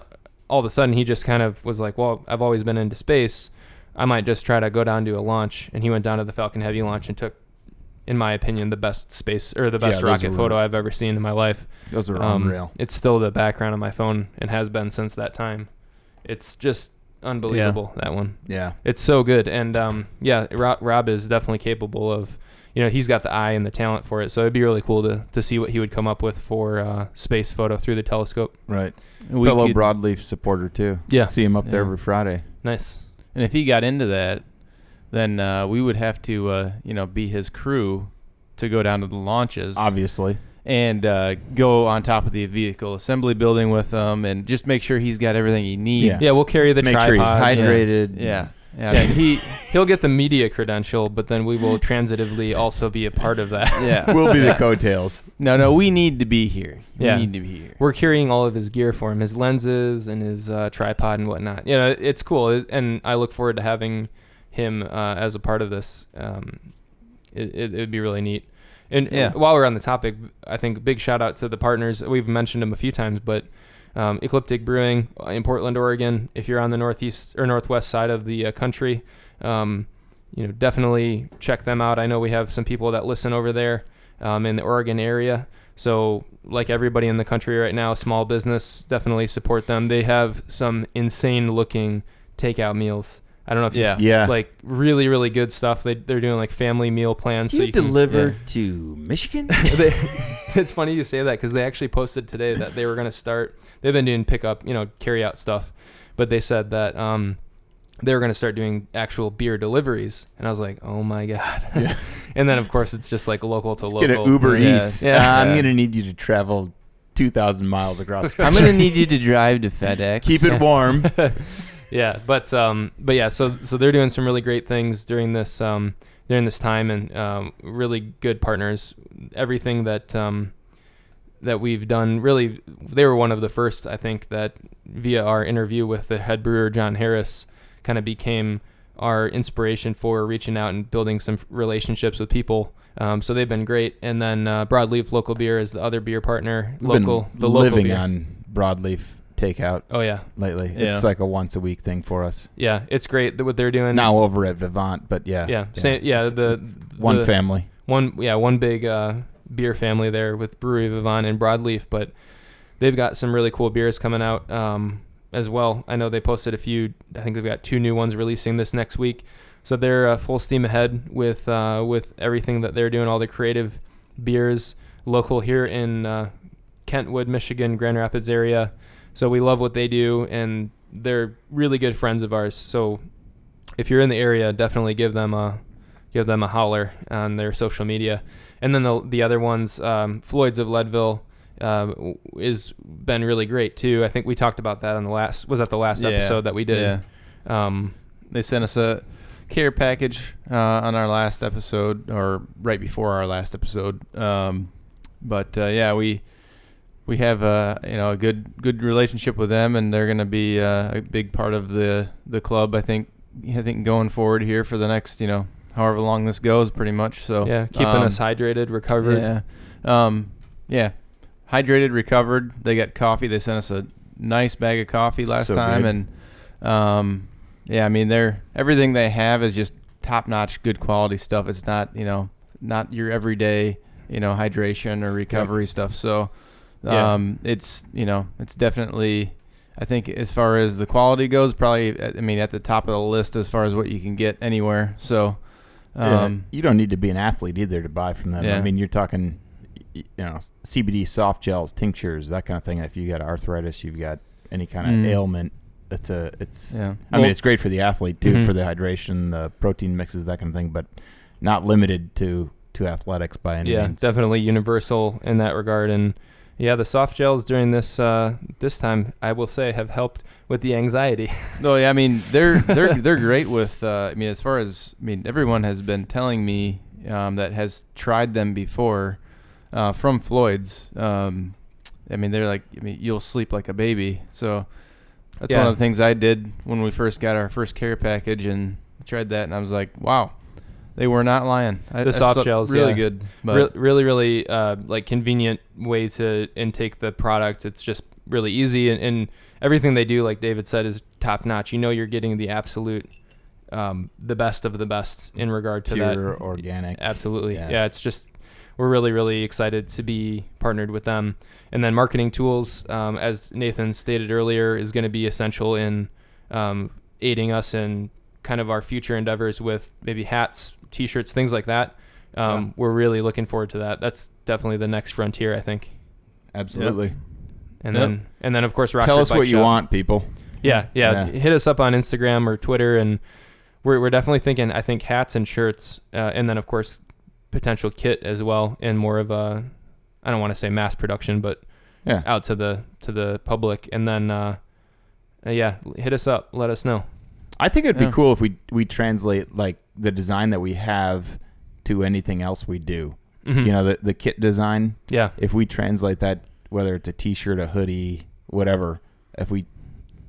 Speaker 2: all of a sudden he just kind of was like well i've always been into space i might just try to go down to a launch and he went down to the falcon heavy launch and took in my opinion the best space or the best
Speaker 3: Yeah,
Speaker 2: rocket
Speaker 3: were-
Speaker 2: photo i've ever seen in my life
Speaker 3: Those are
Speaker 2: Um,
Speaker 3: unreal.
Speaker 2: it's still the background on my phone and has been since that time it's just unbelievable that one
Speaker 3: Yeah,
Speaker 2: it's so good, and um, yeah, Rob, Rob is definitely capable of. You know, he's got the eye and the talent for it, so it'd be really cool to to see what he would come up with for uh, space photo through the telescope.
Speaker 3: right.
Speaker 1: We
Speaker 3: Fellow
Speaker 1: could-
Speaker 3: broadleaf supporter too.
Speaker 2: Yeah,
Speaker 3: See him up there every Friday.
Speaker 2: nice.
Speaker 1: And if he got into that then uh, we would have to uh, you know be his crew to go down to the launches
Speaker 3: Obviously.
Speaker 1: and uh, go on top of the vehicle assembly building with him and just make sure he's got everything he needs
Speaker 3: Yes.
Speaker 2: Yeah, we'll carry the
Speaker 3: Make sure he's
Speaker 2: tripods.
Speaker 3: hydrated.
Speaker 1: yeah yeah,
Speaker 2: Yeah, he he'll get the media credential, but then we will transitively also be a part of that.
Speaker 1: yeah
Speaker 3: We'll be the coattails.
Speaker 1: no no we need to be here
Speaker 2: Yeah.
Speaker 1: we need to be here
Speaker 2: We're carrying all of his gear for him, his lenses and his uh, tripod and whatnot. You know, it's cool, and I look forward to having him uh, as a part of this. Um, it, it would be really neat. And
Speaker 1: Yeah.
Speaker 2: while we're on the topic, I think big shout out to the partners. We've mentioned them a few times, but um, Ecliptic Brewing in Portland, Oregon. If you're on the northeast or northwest side of the uh, country, um, you know, definitely check them out. I know we have some people that listen over there um, in the Oregon area. So, like everybody in the country right now, small business definitely support them. They have some insane looking takeout meals. I don't know if you
Speaker 1: Yeah.
Speaker 3: Yeah.
Speaker 2: like really really good stuff. They they're doing like family meal plans. so you can, yeah.
Speaker 3: to Michigan?
Speaker 2: They- it's funny you say that because they actually posted today that they were going to start. They've been doing pickup, you know, carry out stuff, but they said that um, they were going to start doing actual beer deliveries, and I was like, oh my god.
Speaker 3: Yeah.
Speaker 2: and then of course it's just like local to
Speaker 3: Let's
Speaker 2: local.
Speaker 3: get an Uber
Speaker 1: Yeah.
Speaker 3: Eats.
Speaker 2: Yeah.
Speaker 3: Uh, I'm gonna need you to travel two thousand miles across. the country.
Speaker 1: i'm gonna need you to drive to fedex
Speaker 3: keep it warm.
Speaker 2: yeah, but um, but yeah, so so they're doing some really great things during this um during this time, and um, really good partners. Everything that um that we've done, really, they were one of the first, I think, that via our interview with the head brewer John Harris, kind of became our inspiration for reaching out and building some relationships with people. Um, so they've been great, and then uh, Broadleaf Local Beer is the other beer partner.
Speaker 3: We've
Speaker 2: local, the local
Speaker 3: living
Speaker 2: beer.
Speaker 3: on broadleaf takeout
Speaker 2: Oh yeah,
Speaker 3: lately.
Speaker 1: Yeah.
Speaker 3: It's like a once a week thing for us.
Speaker 2: yeah. It's great that what they're doing.
Speaker 3: Now over at Vivant, but yeah,
Speaker 2: yeah, same, yeah.
Speaker 3: It's-
Speaker 2: the
Speaker 3: it's one
Speaker 2: the-
Speaker 3: family.
Speaker 2: one yeah one big uh, beer family there with Brewery Vivant and Broadleaf, but they've got some really cool beers coming out um, as well. I know they posted a few. I think they've got two new ones releasing this next week, so they're uh, full steam ahead with uh, with everything that they're doing. All the creative beers local here in uh, Kentwood, Michigan, Grand Rapids area. So we love what they do, and they're really good friends of ours. So if you're in the area, definitely give them a give them a holler on their social media. And then the the other ones, um, Floyd's of Leadville, uh, is been really great too. I think we talked about that on the last was that the last
Speaker 1: Yeah.
Speaker 2: episode that we did.
Speaker 1: Yeah.
Speaker 2: Um,
Speaker 1: They sent us a care package uh, on our last episode, or right before our last episode. Um, but uh, yeah, we we have a you know a good good relationship with them, and they're going to be uh, a big part of the the club. I think I think going forward here for the next you know however long this goes, pretty much. So
Speaker 2: yeah, keeping
Speaker 1: um,
Speaker 2: us hydrated, recovered.
Speaker 1: Yeah. Um, yeah. Hydrated, recovered. They got coffee. They sent us a nice bag of coffee last
Speaker 3: So
Speaker 1: time,
Speaker 3: good.
Speaker 1: and um, yeah, I mean, they're everything they have is just top notch, good quality stuff. It's not you know not your everyday you know hydration or recovery stuff. So
Speaker 2: Yeah.
Speaker 1: um, it's you know it's definitely. I think as far as the quality goes, probably I mean at the top of the list as far as what you can get anywhere. So,
Speaker 3: Yeah,
Speaker 1: um,
Speaker 3: you don't need to be an athlete either to buy from them.
Speaker 1: Yeah.
Speaker 3: I mean, you're talking, you know, CBD soft gels, tinctures, that kind of thing. If you got arthritis, you've got any kind of
Speaker 1: Mm.
Speaker 3: ailment. It's a, it's.
Speaker 1: yeah.
Speaker 3: I mean, it's great for the athlete too,
Speaker 2: Mhm.
Speaker 3: for the hydration, the protein mixes, that kind of thing, but not limited to to athletics by any
Speaker 2: yeah,
Speaker 3: means.
Speaker 2: definitely universal in that regard. And yeah, the soft gels during this uh, this time, I will say, have helped with the anxiety.
Speaker 1: No, yeah, I mean they're they're they're great with. Uh, I mean, as far as I mean, everyone has been telling me um, that has tried them before uh, from Floyd's. Um, I mean, they're like, I mean, you'll sleep like a baby. So that's one of the things I did when we first got our first care package and tried that, and I was like, wow, they were not lying. I,
Speaker 2: The soft gels,
Speaker 1: really
Speaker 2: yeah.
Speaker 1: good. But
Speaker 2: Re- really, really uh, like convenient way to intake the product. It's just really easy, and, and everything they do, like David said, is top notch. You know, you're getting the absolute, um, the best of the best in regard to
Speaker 3: Pure
Speaker 2: that.
Speaker 3: organic.
Speaker 2: Absolutely,
Speaker 3: Yeah.
Speaker 2: yeah. It's just we're really, really excited to be partnered with them. And then marketing tools, um, as Nathan stated earlier, is going to be essential in um, aiding us in kind of our future endeavors with maybe hats, T-shirts, things like that. Um,
Speaker 3: Yeah.
Speaker 2: We're really looking forward to that. That's definitely the next frontier, I think.
Speaker 3: Absolutely.
Speaker 2: And
Speaker 1: Yep.
Speaker 2: then, and then of course, Rockford
Speaker 3: Tell us
Speaker 2: Bike
Speaker 3: what you
Speaker 2: Shop.
Speaker 3: want, people.
Speaker 2: Yeah, yeah,
Speaker 3: Yeah.
Speaker 2: Hit us up on Instagram or Twitter, and we're we're definitely thinking. I think hats and shirts, uh, and then of course potential kit as well, and more of a I don't want to say mass production, but
Speaker 3: Yeah.
Speaker 2: out to the to the public, and then uh, uh, yeah, hit us up, let us know.
Speaker 3: I think it'd
Speaker 1: Yeah.
Speaker 3: be cool if we we translate like the design that we have to anything else we do.
Speaker 2: Mhm.
Speaker 3: You know, the the kit design.
Speaker 2: yeah,
Speaker 3: If we translate that, whether it's a T-shirt, a hoodie, whatever, if we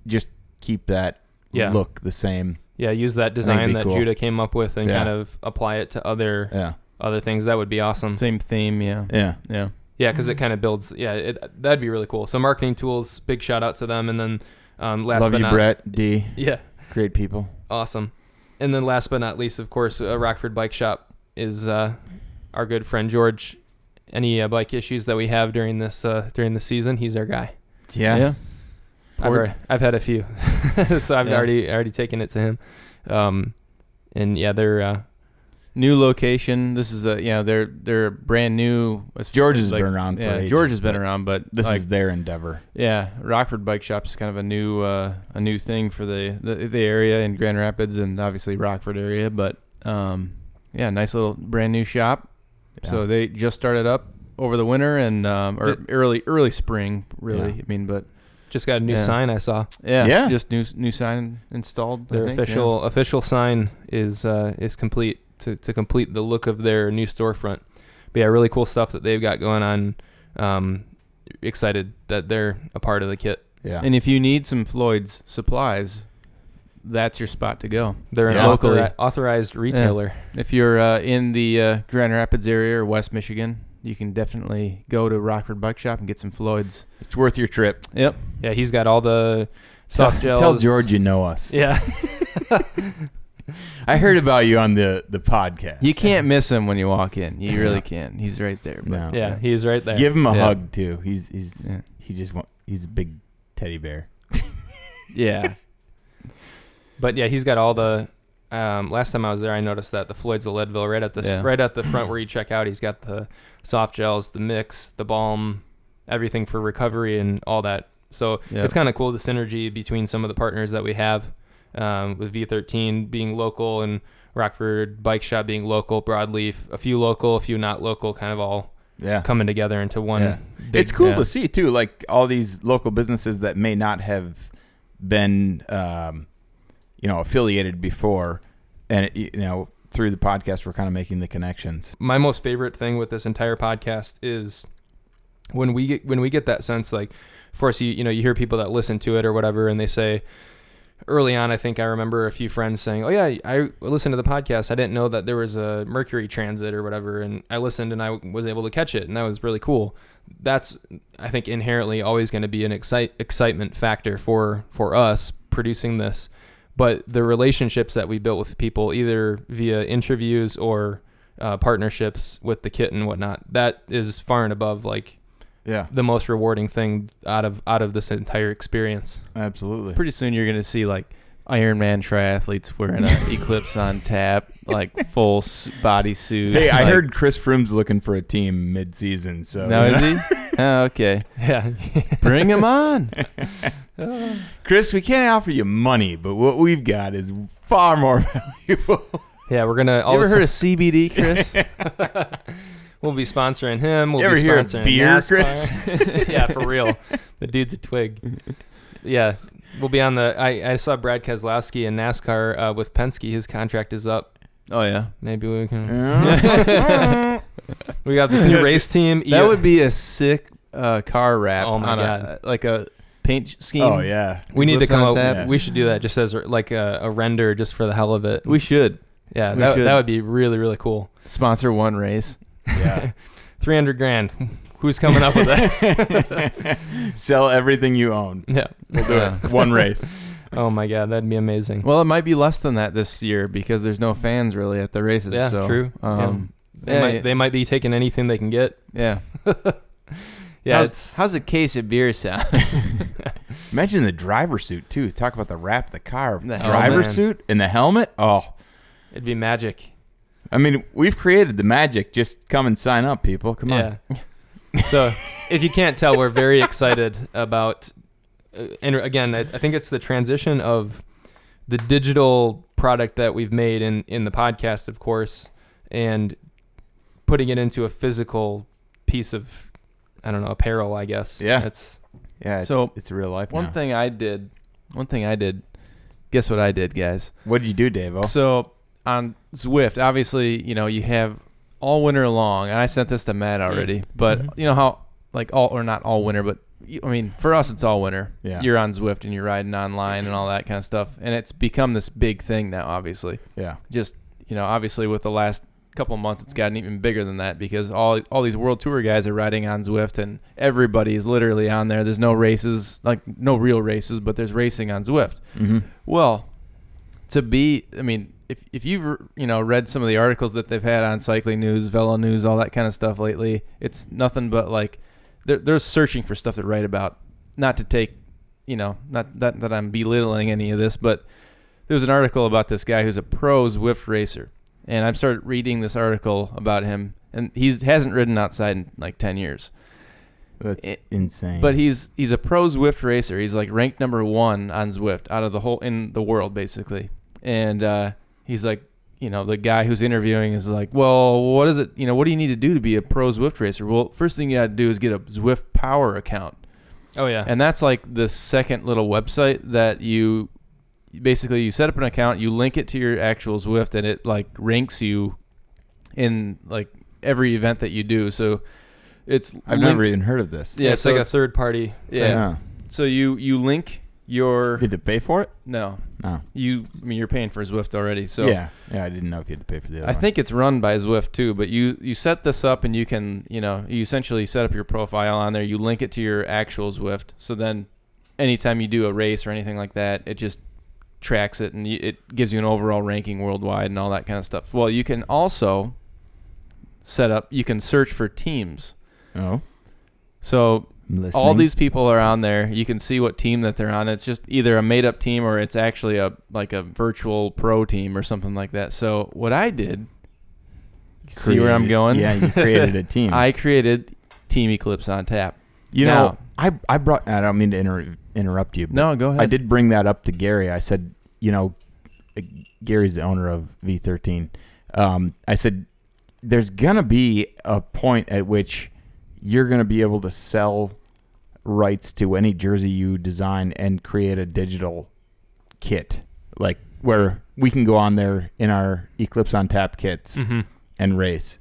Speaker 3: just keep that
Speaker 2: Yeah.
Speaker 3: look the same,
Speaker 2: yeah. Use that design that
Speaker 3: cool.
Speaker 2: Judah came up with, and
Speaker 3: Yeah.
Speaker 2: kind of apply it to other
Speaker 3: yeah,
Speaker 2: other things. That would be awesome.
Speaker 1: same theme, yeah,
Speaker 3: yeah,
Speaker 1: yeah.
Speaker 2: Yeah, because it kind of builds. Yeah, it, that'd be really cool. So marketing tools, big shout out to them, and then um, last
Speaker 3: Love
Speaker 2: but
Speaker 3: you,
Speaker 2: not
Speaker 3: Brett D.
Speaker 2: yeah,
Speaker 3: Great people.
Speaker 2: awesome. And then last but not least, of course, uh, Rockford Bike Shop is uh, our good friend George. Any uh, bike issues that we have during this uh, during the season, he's our guy.
Speaker 1: yeah.
Speaker 2: I've, already, I've had a few, so I've
Speaker 1: Yeah.
Speaker 2: already already taken it to him. Um, and yeah, they're uh,
Speaker 1: New location. This is a yeah. They're they're brand new. as-
Speaker 3: George has
Speaker 1: like-
Speaker 3: been around for
Speaker 1: Yeah,
Speaker 3: ages,
Speaker 1: George has been
Speaker 3: but
Speaker 1: around, but
Speaker 3: This
Speaker 1: like,
Speaker 3: is their endeavor.
Speaker 1: yeah. Rockford Bike Shop is kind of a new uh, a new thing for the, the the area in Grand Rapids and obviously Rockford area. But um, yeah, nice little brand new shop. So they just started up over the winter and um, or
Speaker 2: Did-
Speaker 1: early early spring really.
Speaker 3: Yeah.
Speaker 1: I mean, but
Speaker 2: just got a new
Speaker 1: Yeah.
Speaker 2: sign I saw.
Speaker 1: yeah,
Speaker 3: Yeah.
Speaker 1: just new new sign installed. I
Speaker 2: Their
Speaker 1: think, yeah.
Speaker 2: official official sign is uh, is complete to, to complete the look of their new storefront. But yeah, really cool stuff that they've got going on. Um, excited that they're a part of the kit.
Speaker 3: Yeah.
Speaker 1: And if you need some Floyd's supplies, that's your spot to go.
Speaker 2: They're
Speaker 3: Yeah.
Speaker 2: an
Speaker 1: Locally.
Speaker 2: authori- authorized retailer.
Speaker 1: If you're uh, in the uh, Grand Rapids area or West Michigan, you can definitely go to Rockford Bike Shop and get some Floyd's.
Speaker 3: It's worth your trip.
Speaker 1: Yep.
Speaker 2: Yeah, he's got all the soft gels.
Speaker 3: tell George you know us.
Speaker 2: Yeah.
Speaker 3: I heard about you on the the podcast.
Speaker 1: You can't miss him when you walk in. You really can't. He's right there. But
Speaker 3: No.
Speaker 2: yeah, he's right there.
Speaker 3: Give him a
Speaker 1: Yeah.
Speaker 3: hug too. He's he's
Speaker 1: Yeah.
Speaker 3: he just want, he's a big teddy bear.
Speaker 1: yeah.
Speaker 2: But yeah, he's got all the. Um, last time I was there, I noticed that the Floyd's of Leadville, right at the
Speaker 1: Yeah.
Speaker 2: right at the front where you check out, he's got the soft gels, the mix, the balm, everything for recovery and all that. So
Speaker 1: Yep.
Speaker 2: it's kind of cool the synergy between some of the partners that we have, um, with V13 being local and Rockford Bike Shop being local, Broadleaf, a few local, a few not local, kind of all
Speaker 3: Yeah.
Speaker 2: coming together into one.
Speaker 1: Yeah.
Speaker 2: big-
Speaker 3: it's cool
Speaker 1: yeah.
Speaker 3: to see too, like all these local businesses that may not have been, um, you know, affiliated before, and it, you know, through the podcast, we're kind of making the connections.
Speaker 2: my most favorite thing with this entire podcast is when we get when we get that sense like of course you you know you hear people that listen to it or whatever and they say early on I think I remember a few friends saying oh yeah I listened to the podcast. I didn't know that there was a Mercury transit or whatever and I listened and I was able to catch it and that was really cool. That's I think inherently always going to be an excite excitement factor for for us producing this but the relationships that we built with people either via interviews or uh, partnerships with the kit and whatnot that is far and above like
Speaker 3: Yeah,
Speaker 2: the most rewarding thing out of out of this entire experience
Speaker 3: absolutely.
Speaker 1: Pretty soon you're gonna see like Ironman triathletes wearing an Eclipse on tap, like full s- body suit.
Speaker 3: Hey, I
Speaker 1: like-
Speaker 3: heard Chris Froome's looking for a team mid-season, so
Speaker 1: No, is he? oh, okay.
Speaker 2: yeah
Speaker 1: Bring him on.
Speaker 3: Chris, we can't offer you money, but what we've got is far more valuable.
Speaker 2: yeah we're gonna all
Speaker 1: you
Speaker 2: of
Speaker 1: ever heard of CBD, Chris?
Speaker 2: We'll be sponsoring him. We'll
Speaker 3: You
Speaker 2: be
Speaker 3: ever hear of
Speaker 2: sponsoring
Speaker 3: beer,
Speaker 2: NASCAR. yeah, for real. The dude's a twig. Yeah, we'll be on the. I, I saw Brad Keselowski in NASCAR uh, with Penske. His contract is up.
Speaker 1: oh yeah.
Speaker 2: Maybe we can. We got this new race team.
Speaker 1: That would be a sick uh, car wrap
Speaker 2: Oh my
Speaker 1: on
Speaker 2: God.
Speaker 1: a like a paint scheme.
Speaker 3: oh yeah,
Speaker 2: We need to come up.
Speaker 3: Yeah.
Speaker 2: We should do that just as like a, a render, just for the hell of it.
Speaker 1: We should
Speaker 2: yeah,
Speaker 1: we
Speaker 2: that,
Speaker 1: should.
Speaker 2: that would be really really cool.
Speaker 1: sponsor one race.
Speaker 3: Yeah.
Speaker 2: Three hundred grand. Who's coming up with that?
Speaker 3: Sell everything you own.
Speaker 2: yeah.
Speaker 3: We'll do
Speaker 1: Yeah.
Speaker 3: it. One race.
Speaker 2: Oh my god, that'd be amazing.
Speaker 1: Well, it might be less than that this year because there's no fans really at the races.
Speaker 2: Yeah,
Speaker 1: so,
Speaker 2: true.
Speaker 1: Um,
Speaker 2: They
Speaker 1: yeah,
Speaker 2: might
Speaker 1: yeah.
Speaker 2: they might be taking anything they can get.
Speaker 1: yeah.
Speaker 2: Yeah,
Speaker 1: how's,
Speaker 2: it's
Speaker 1: how's a case of beer sound?
Speaker 3: Imagine the driver suit too. Talk about the wrap of the car.
Speaker 1: The
Speaker 3: driver
Speaker 2: helmet.
Speaker 3: suit and the helmet. Oh,
Speaker 2: it'd be magic.
Speaker 3: I mean, we've created the magic. Just come and sign up, people. Come on.
Speaker 2: Yeah. so if you can't tell, we're very excited about. Uh, and again, I, I think it's the transition of the digital product that we've made in in the podcast, of course, and putting it into a physical piece of, I don't know, apparel. I guess.
Speaker 3: Yeah.
Speaker 2: It's
Speaker 3: Yeah. It's,
Speaker 1: So,
Speaker 3: it's real life
Speaker 1: one
Speaker 3: now.
Speaker 1: thing I did, one thing I did. Guess what I did, guys?
Speaker 3: What did you do, Dave?
Speaker 1: So on Zwift, obviously, you know, you have all winter long, and I sent this to Matt already. But
Speaker 2: Mhm.
Speaker 1: you know how, like all or not all winter, but I mean, for us, it's all winter.
Speaker 3: Yeah.
Speaker 1: You're on Zwift and you're riding online and all that kind of stuff, and it's become this big thing now. Obviously,
Speaker 3: yeah.
Speaker 1: just you know, obviously with the last couple of months, it's gotten even bigger than that because all all these world tour guys are riding on Zwift, and everybody is literally on there. There's no races, like no real races, but there's racing on Zwift.
Speaker 3: Mm-hmm.
Speaker 1: Well, to be, I mean, if if you've you know read some of the articles that they've had on Cycling News, Velo News, all that kind of stuff lately, it's nothing but like they're they're searching for stuff to write about. Not to take, you know, not that that I'm belittling any of this, but there was an article about this guy who's a pro Zwift racer, and I started reading this article about him, and he hasn't ridden outside in like ten years.
Speaker 3: That's
Speaker 1: It-
Speaker 3: insane.
Speaker 1: But he's he's a pro Zwift racer. He's like ranked number one on Zwift out of the whole in the world basically. And uh, he's like, you know, the guy who's interviewing is like, well, what is it? You know, what do you need to do to be a pro Zwift racer? Well, first thing you got to do is get a Zwift Power account,
Speaker 2: oh yeah.
Speaker 1: and that's like the second little website that you basically you set up an account, you link it to your actual Zwift, and it like ranks you in like every event that you do. So it's
Speaker 3: I've
Speaker 1: linked-
Speaker 3: never even heard of this.
Speaker 2: yeah, it's
Speaker 1: so
Speaker 2: like a third party.
Speaker 1: yeah.
Speaker 3: Yeah.
Speaker 1: So you you link your
Speaker 3: Did to pay for it?
Speaker 1: no,
Speaker 3: No.
Speaker 1: you. I mean, you're paying for Zwift already, so
Speaker 3: yeah, yeah. I didn't know if you had to pay for the other
Speaker 1: I
Speaker 3: one.
Speaker 1: think it's run by Zwift too, but you you set this up and you can you know you essentially set up your profile on there. You link it to your actual Zwift, so then anytime you do a race or anything like that, it just tracks it and you, it gives you an overall ranking worldwide and all that kind of stuff. Well, you can also set up. You can search for teams.
Speaker 3: Oh,
Speaker 1: So all these people are on there. You can see what team that they're on. It's just either a made up team or it's actually a like a virtual pro team or something like that. So what I did, see where I'm going?
Speaker 3: Yeah, you created a team.
Speaker 1: I created Team Eclipse on tap.
Speaker 3: you
Speaker 1: now-
Speaker 3: know, I I brought. I don't mean to inter- interrupt you. But
Speaker 1: No, go ahead.
Speaker 3: I did bring that up to Gary. I said, you know, uh, Gary's the owner of V13. Um, I said, there's gonna be a point at which you're gonna be able to sell rights to any jersey you design and create a digital kit, like where we can go on there in our Eclipse on Tap kits
Speaker 2: Mm-hmm.
Speaker 3: and race.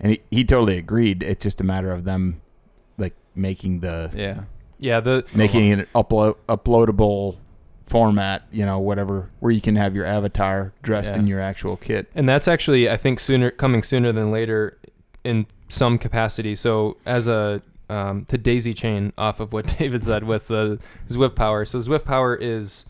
Speaker 3: And he, he totally agreed. It's just a matter of them like making the
Speaker 1: Yeah.
Speaker 2: Yeah, the
Speaker 3: making it upload uploadable format, you know, whatever, where you can have your avatar dressed
Speaker 1: Yeah.
Speaker 3: in your actual kit.
Speaker 2: and that's actually I think sooner coming sooner than later in some capacity. So as a um, to daisy chain off of what David said with the Zwift Power. So Zwift Power is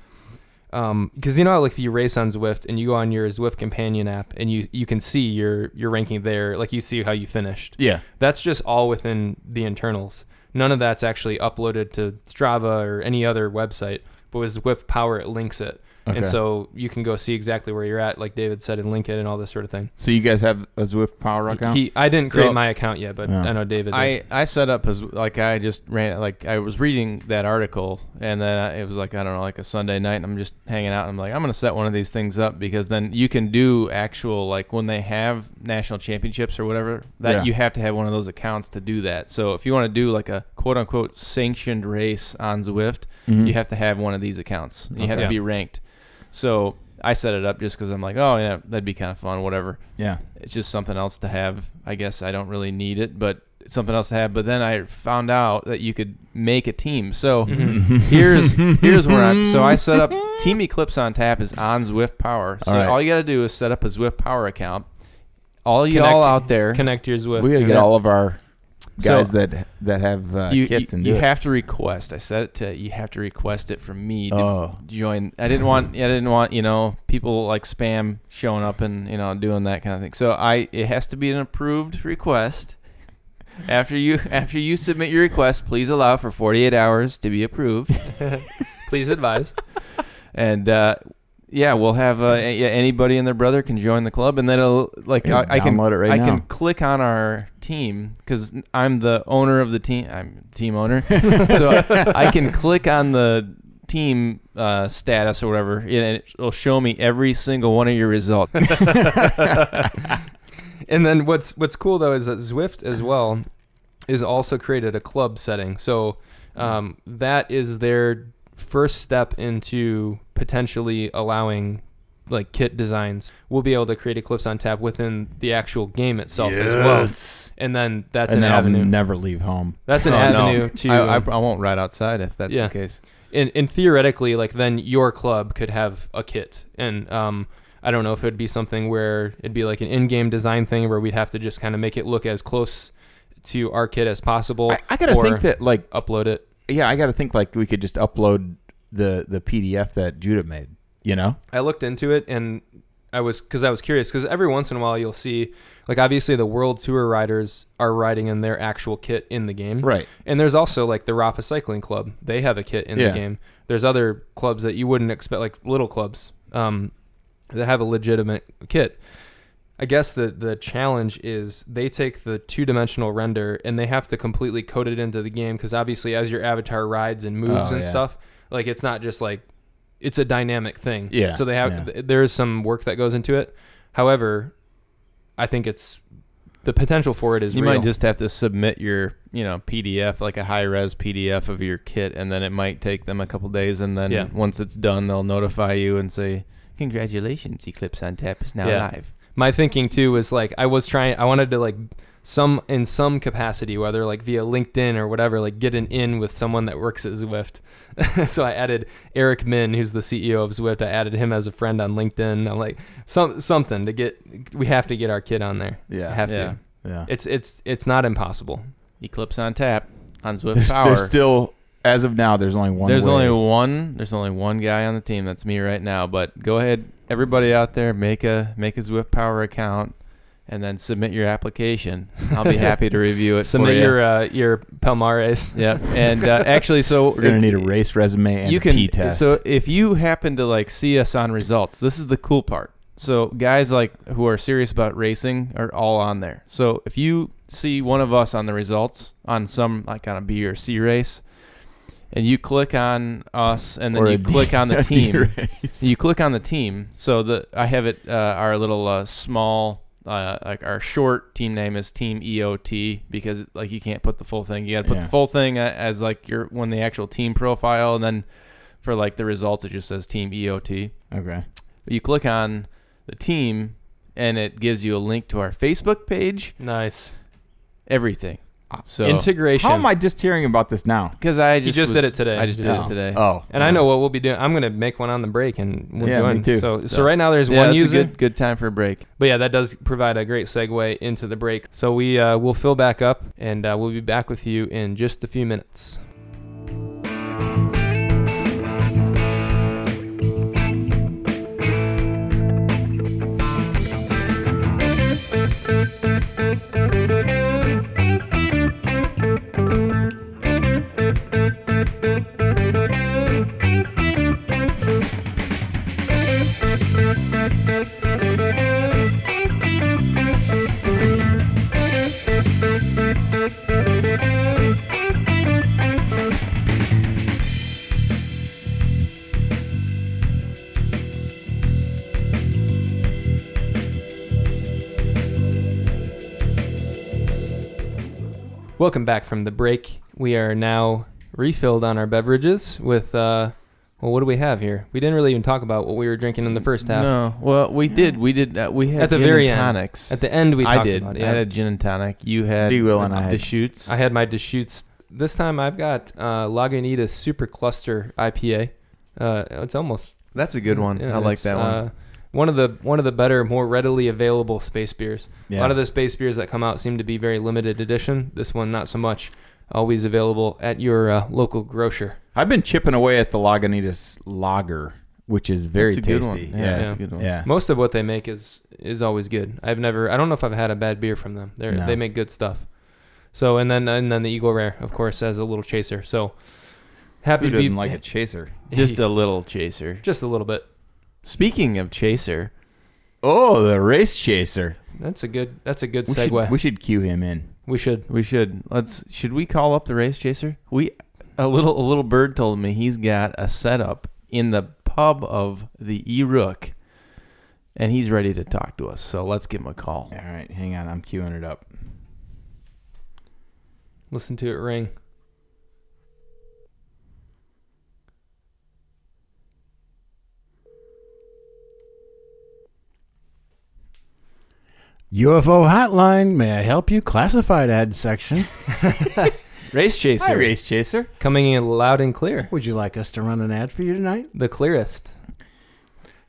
Speaker 2: because you know how, like if you race on Zwift and you go on your Zwift companion app and you you can see your your ranking there, like you see how you finished.
Speaker 3: Yeah.
Speaker 2: That's just all within the internals. None of that's actually uploaded to Strava or any other website. But with Zwift Power, it links it,
Speaker 3: Okay.
Speaker 2: and so you can go see exactly where you're at, like David said, in link it and all this sort of thing.
Speaker 3: so you guys have a Zwift Power account?
Speaker 2: He, I didn't create
Speaker 1: So-
Speaker 2: my account yet, but
Speaker 3: Yeah.
Speaker 2: I know David. Did.
Speaker 1: I, I set up as like I just ran like I was reading that article and then I, it was like I don't know like a Sunday night and I'm just hanging out and I'm like I'm gonna set one of these things up because then you can do actual like when they have national championships or whatever that
Speaker 3: Yeah.
Speaker 1: you have to have one of those accounts to do that so if you want to do like a quote unquote sanctioned race on Zwift
Speaker 3: Mhm.
Speaker 1: you have to have one of these accounts you have to be ranked so I set it up just because I'm like oh yeah that'd be kind of fun whatever
Speaker 3: yeah.
Speaker 1: it's just something else to have. I guess I don't really need it, but something else to have. But then I found out that you could make a team. So
Speaker 2: Mhm.
Speaker 1: here's here's where I'm. So I set up Team Eclipse on tap is on Zwift Power. So
Speaker 3: All right.
Speaker 1: all you got to do is set up a Zwift Power account. All y'all out there,
Speaker 2: connect your Zwift.
Speaker 3: we gotta get all of our
Speaker 1: So-
Speaker 3: guys that that have uh,
Speaker 1: you,
Speaker 3: kits
Speaker 1: you,
Speaker 3: and
Speaker 1: you
Speaker 3: do it.
Speaker 1: have to request. I said it to you have to request it from me to
Speaker 3: Oh.
Speaker 1: join. I didn't want I didn't want you know people like spam showing up and you know doing that kind of thing. So I it has to be an approved request. After you after you submit your request, please allow for 48 hours to be approved.
Speaker 2: Please advise.
Speaker 1: And uh, yeah, we'll have uh, yeah, anybody and their brother can join the club, and then it'll like
Speaker 3: Yeah,
Speaker 1: I, I can
Speaker 3: right
Speaker 1: I
Speaker 3: now.
Speaker 1: can click on our team because I'm the owner of the team. I'm team owner, so I can click on the team uh, status or whatever, and it'll show me every single one of your results.
Speaker 2: and then what's what's cool though is that Zwift as well is also created a club setting. So um, that is their first step into potentially allowing like kit designs. We'll be able to create Eclipse on tap within the actual game itself as well. And then that's
Speaker 3: and
Speaker 2: an
Speaker 3: then
Speaker 2: avenue.
Speaker 3: I'll never leave home.
Speaker 2: that's an
Speaker 1: Oh, no.
Speaker 2: avenue to
Speaker 1: I, I, I won't ride outside if that's
Speaker 2: Yeah.
Speaker 1: the case.
Speaker 2: and, and theoretically, like then your club could have a kit, and um, I don't know if it'd be something where it'd be like an in-game design thing where we'd have to just kind of make it look as close to our kit as possible.
Speaker 3: I, I gotta
Speaker 2: or
Speaker 3: think that like
Speaker 2: upload it.
Speaker 3: Yeah, I gotta think like we could just upload the the PDF that Judah made. You know?
Speaker 2: I looked into it and I was because I was curious because every once in a while you'll see like obviously the world tour riders are riding in their actual kit in the game,
Speaker 3: Right.
Speaker 2: and there's also like the Rapha Cycling Club. They have a kit in
Speaker 3: Yeah.
Speaker 2: the game. There's other clubs that you wouldn't expect, like little clubs, um, that have a legitimate kit. I guess the the challenge is they take the two dimensional render and they have to completely code it into the game because obviously as your avatar rides and moves
Speaker 3: Oh,
Speaker 2: and
Speaker 3: yeah.
Speaker 2: stuff, like it's not just like it's a dynamic thing.
Speaker 3: Yeah,
Speaker 2: So they have
Speaker 3: yeah.
Speaker 2: th- there is some work that goes into it. However, I think it's the potential for it is
Speaker 1: you
Speaker 2: real.
Speaker 1: might just have to submit your you know PDF like a high res PDF of your kit, and then it might take them a couple days, and then
Speaker 2: Yeah.
Speaker 1: once it's done, they'll notify you and say, "Congratulations, Eclipse on Tap is now
Speaker 2: Yeah.
Speaker 1: live."
Speaker 2: My thinking too was like I was trying I wanted to like some in some capacity, whether like via LinkedIn or whatever, like get an in with someone that works at Zwift. so I added Eric Min, who's the CEO of Zwift. I added him as a friend on LinkedIn. I'm like some something to get. We have to get our kid on there.
Speaker 3: Yeah.
Speaker 2: have
Speaker 1: Yeah.
Speaker 2: to.
Speaker 3: Yeah.
Speaker 2: It's it's it's not impossible.
Speaker 1: Eclipse on tap on Zwift
Speaker 3: There's,
Speaker 1: Power.
Speaker 3: there's still, as of now, there's only one.
Speaker 1: There's
Speaker 3: way.
Speaker 1: only one. There's only one guy on the team. That's me right now. But go ahead, everybody out there, make a make a Zwift Power account, and then submit your application. I'll be happy to review it.
Speaker 2: Submit
Speaker 1: for you.
Speaker 2: your uh, your Palmares.
Speaker 1: yeah. And uh, actually, so
Speaker 3: We're gonna need a race resume and
Speaker 1: you
Speaker 3: a
Speaker 1: can
Speaker 3: P test.
Speaker 1: so if you happen to like see us on results this is the cool part so guys like who are serious about racing are all on there so if you see one of us on the results on some like on a b or c race and you click on us and then
Speaker 3: Or
Speaker 1: you
Speaker 3: a D-
Speaker 1: click on the team. you click on the team. So the i have it uh, our little uh, small uh, like our short team name is team eot because like you can't put the full thing. You got to put
Speaker 3: Yeah.
Speaker 1: the full thing as like your when the actual team profile and then for like the results it just says team eot
Speaker 3: okay.
Speaker 1: but you click on the team and it gives you a link to our facebook page.
Speaker 2: Nice.
Speaker 1: Everything so
Speaker 2: integration.
Speaker 3: How am I just hearing about this now?
Speaker 1: because i just
Speaker 2: just
Speaker 1: was-
Speaker 2: did it today.
Speaker 1: i just did
Speaker 2: Yeah.
Speaker 1: it today
Speaker 3: Oh,
Speaker 2: And I know what we'll be doing. I'm gonna make one on the break, and we'll
Speaker 3: Yeah, me
Speaker 2: join.
Speaker 3: too.
Speaker 2: So, so
Speaker 1: So-
Speaker 2: right now there's
Speaker 1: yeah,
Speaker 2: one user.
Speaker 1: a good good time for a break
Speaker 2: But yeah, that does provide a great segue into the break. So we uh, will fill back up, and uh, we'll be back with you in just a few minutes. Welcome back from the break. We are now refilled on our beverages with. Uh, well, what do we have here? We didn't really even talk about what we were drinking in the first half.
Speaker 1: no well we did we did uh, we had
Speaker 2: At the
Speaker 1: gin
Speaker 2: very
Speaker 1: and
Speaker 2: end.
Speaker 1: tonics
Speaker 2: At the end, we
Speaker 1: I
Speaker 2: talked
Speaker 1: did.
Speaker 2: about it.
Speaker 1: I
Speaker 2: Yeah.
Speaker 1: had a gin and tonic. You had
Speaker 3: D. Will and I had-
Speaker 1: Deschutes.
Speaker 2: I had my Deschutes. This time I've got uh, Lagunitas Super Cluster IPA. Uh, it's almost
Speaker 1: That's a good one.
Speaker 2: yeah,
Speaker 1: I like
Speaker 2: it's,
Speaker 1: that one.
Speaker 2: Uh, one of the one of the better, more readily available space beers.
Speaker 3: Yeah.
Speaker 2: A lot of the space beers that come out seem to be very limited edition. This one, not so much. Always available at your uh, local grocer.
Speaker 3: I've been chipping away at the Lagunitas Lager, which is very
Speaker 1: That's a good
Speaker 3: tasty.
Speaker 1: Yeah,
Speaker 3: Yeah.
Speaker 1: that's a good one.
Speaker 3: Yeah.
Speaker 2: Most of what they make is is always good. I've never. I don't know if I've had a bad beer from them. They
Speaker 3: No.
Speaker 2: they make good stuff. So and then and then the Eagle Rare, of course, as a little chaser. So happy
Speaker 3: Who
Speaker 2: to be
Speaker 3: doesn't like a chaser?
Speaker 1: Just a little chaser.
Speaker 2: just a little bit.
Speaker 1: Speaking of chaser,
Speaker 3: Oh, the race chaser.
Speaker 2: That's a good. That's a good
Speaker 3: We
Speaker 2: segue.
Speaker 3: should, we should cue him in.
Speaker 2: we should.
Speaker 1: we should let's should we call up the race chaser? We a little a little bird told me he's got a setup in the pub of the E Rook, and he's ready to talk to us. So let's give him a call.
Speaker 3: All right, hang on. I'm queuing it up.
Speaker 2: Listen to it ring.
Speaker 4: UFO hotline. May I help you? Classified ad section.
Speaker 1: Race chaser.
Speaker 3: Hi, race chaser.
Speaker 2: Coming in loud and clear.
Speaker 4: Would you like us to run an ad for you tonight?
Speaker 2: The clearest.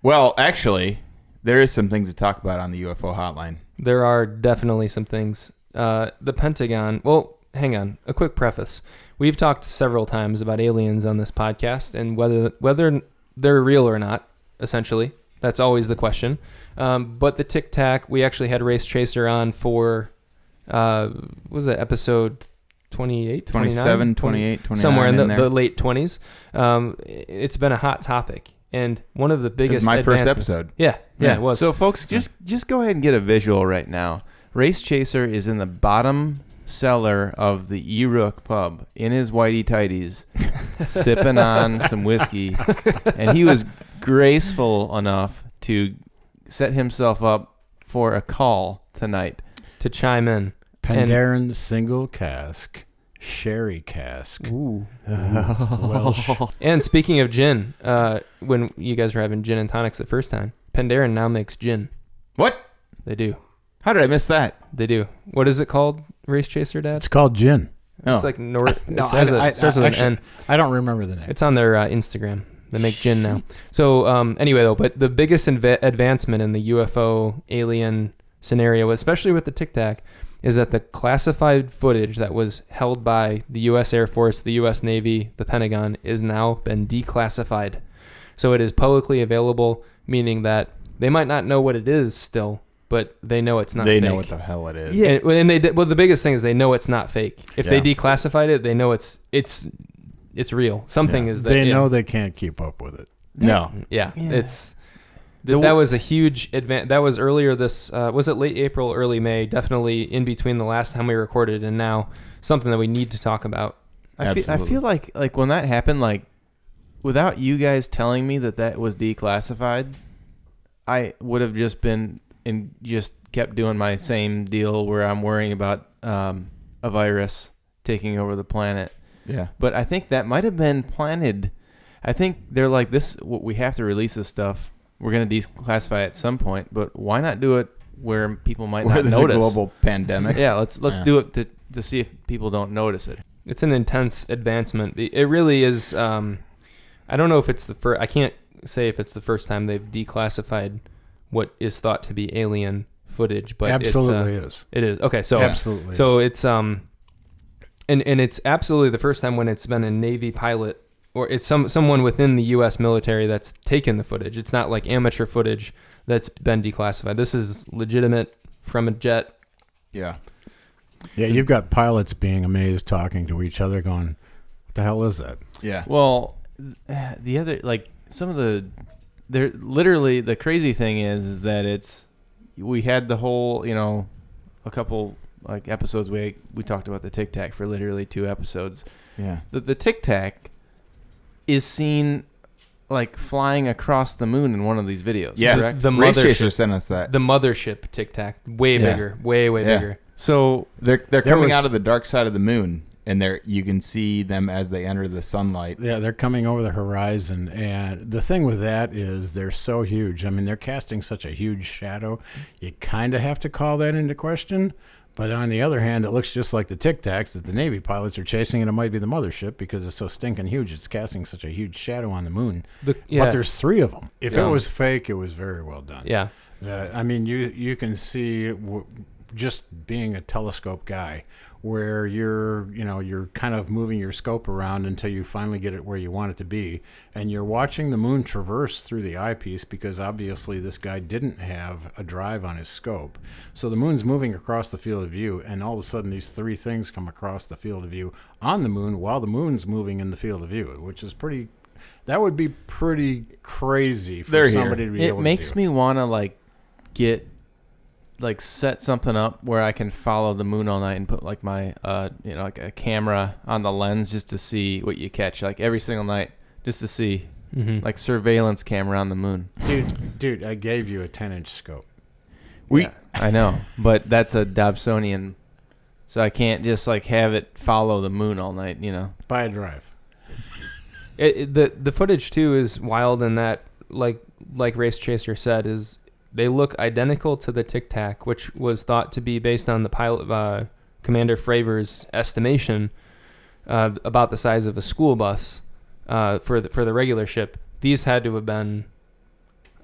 Speaker 3: Well, actually, there is some things to talk about on the UFO hotline.
Speaker 2: There are definitely some things. Uh, the Pentagon. Well, hang on. A quick preface. We've talked several times about aliens on this podcast and whether whether they're real or not. Essentially, that's always the question. Um, but the Tic Tac, we actually had Race Chaser on for, uh, what was it episode 28,
Speaker 3: 27, 28, 29.
Speaker 2: somewhere in the,
Speaker 3: there.
Speaker 2: the late 20s. Um, it's been a hot topic. And one of the
Speaker 3: This
Speaker 2: biggest
Speaker 3: is my first episode.
Speaker 2: Yeah, yeah,
Speaker 3: Yeah.
Speaker 2: it was.
Speaker 1: So, folks, just just go ahead and get a visual right now. Race Chaser is in the bottom cellar of the E Rook pub in his whitey tighties, sipping on some whiskey, and he was graceful enough to set himself up for a call tonight.
Speaker 2: to chime in.
Speaker 4: Penderyn single cask, sherry cask.
Speaker 2: Ooh.
Speaker 4: Welsh.
Speaker 2: And speaking of gin, uh, when you guys were having gin and tonics the first time, Penderyn now makes gin.
Speaker 3: What?
Speaker 2: They do.
Speaker 3: How did I miss that?
Speaker 2: They do. What is it called? Race Chaser Dad.
Speaker 4: It's called gin.
Speaker 3: Oh.
Speaker 2: It's like North. No,
Speaker 4: It's-
Speaker 2: it has a-
Speaker 4: I- I-
Speaker 2: starts with
Speaker 4: actually-
Speaker 2: an N.
Speaker 4: I don't remember the name.
Speaker 2: It's on their uh, Instagram. They make gin now. So um, anyway, though, but the biggest inv- advancement in the UFO alien scenario, especially with the Tic Tac, is that the classified footage that was held by the U.S. Air Force, the U.S. Navy, the Pentagon, is now been declassified. So it is publicly available, meaning that they might not know what it is still, but they know it's not. Fake.
Speaker 3: They
Speaker 2: fake.
Speaker 3: know what the hell it is.
Speaker 4: Yeah.
Speaker 2: And, and they well, the biggest thing is they know it's not fake. If they declassified it, they know it's it's it's real. Something
Speaker 3: Yeah.
Speaker 2: is that
Speaker 4: they
Speaker 2: yeah.
Speaker 4: know they can't keep up with it.
Speaker 3: No.
Speaker 2: Yeah,
Speaker 1: Yeah.
Speaker 2: it's
Speaker 1: The
Speaker 2: th- that was a huge advance. That was earlier this. Uh, was it late April, early May? Definitely in between the last time we recorded and now. Something that we need to talk about.
Speaker 1: I feel, I feel like like when that happened, like without you guys telling me that that was declassified, I would have just been and just kept doing my same deal where I'm worrying about um, a virus taking over the planet.
Speaker 3: Yeah.
Speaker 1: But I think that might have been planted. I think they're like this. We have to release this stuff. We're gonna declassify it at some point, but why not do it where people might
Speaker 3: Where
Speaker 1: not notice?
Speaker 3: a global pandemic.
Speaker 1: yeah, let's let's
Speaker 3: Yeah.
Speaker 1: do it to to see if people don't notice it.
Speaker 2: It's an intense advancement. It it really is. Um, I don't know if it's the first. I can't say if it's the first time they've declassified what is thought to be alien footage, but
Speaker 4: Absolutely
Speaker 2: it's, uh,
Speaker 4: is.
Speaker 2: it is okay. So
Speaker 4: Absolutely.
Speaker 2: So
Speaker 4: is.
Speaker 2: it's um, and and it's absolutely the first time when it's been a Navy pilot or it's some someone within the U.S. military that's taken the footage. It's not like amateur footage that's been declassified. This is legitimate from a jet.
Speaker 3: Yeah.
Speaker 4: yeah, you've got pilots being amazed, talking to each other, going, "What the hell is that?"
Speaker 3: Yeah.
Speaker 1: Well, the other like some of the there literally the crazy thing is is that it's we had the whole you know a couple like episodes we we talked about the Tic Tac for literally two episodes.
Speaker 3: Yeah.
Speaker 1: The the Tic Tac is seen like flying across the moon in one of these videos.
Speaker 3: Yeah.
Speaker 1: correct?
Speaker 2: The
Speaker 3: Race
Speaker 2: mothership,
Speaker 3: Chaser sent us that.
Speaker 2: the mothership Tic Tac, way
Speaker 3: Yeah.
Speaker 2: bigger, way way
Speaker 3: Yeah.
Speaker 2: bigger.
Speaker 1: So
Speaker 3: They're they're
Speaker 4: There
Speaker 3: coming
Speaker 4: was-
Speaker 3: out of the dark side of the moon, and they're you can see them as they enter the sunlight.
Speaker 4: Yeah, they're coming over the horizon, and the thing with that is they're so huge. I mean, they're casting such a huge shadow. You kind of have to call that into question. But on the other hand, it looks just like the Tic Tacs that the Navy pilots are chasing, and it might be the mothership because it's so stinking huge. It's casting such a huge shadow on the moon.
Speaker 2: The, yeah,
Speaker 4: But there's three of them. If
Speaker 2: Yeah.
Speaker 4: it was fake, it was very well done.
Speaker 2: yeah,
Speaker 4: Uh, I mean, you you can see w- just being a telescope guy, where you're you know you're kind of moving your scope around until you finally get it where you want it to be, and you're watching the moon traverse through the eyepiece because obviously this guy didn't have a drive on his scope, so the moon's moving across the field of view, and all of a sudden these three things come across the field of view on the moon while the moon's moving in the field of view, which is pretty. That would be pretty crazy for
Speaker 3: They're here.
Speaker 4: somebody to be able to.
Speaker 1: it
Speaker 4: makes
Speaker 1: me want to like get like set something up where I can follow the moon all night and put like my uh you know like a camera on the lens just to see what you catch like every single night just to see
Speaker 2: hmm
Speaker 1: like surveillance camera on the moon.
Speaker 4: Dude, dude, I gave you a 10 inch scope.
Speaker 3: We-
Speaker 1: Yeah, I know, but that's a Dobsonian, so I can't just like have it follow the moon all night. You know.
Speaker 4: Buy a drive.
Speaker 2: It, it- the the footage too is wild in that like like Race Chaser said is they look identical to the Tic Tac, which was thought to be based on the pilot uh, Commander Fravor's estimation uh, about the size of a school bus uh, for the, for the regular ship. These had to have been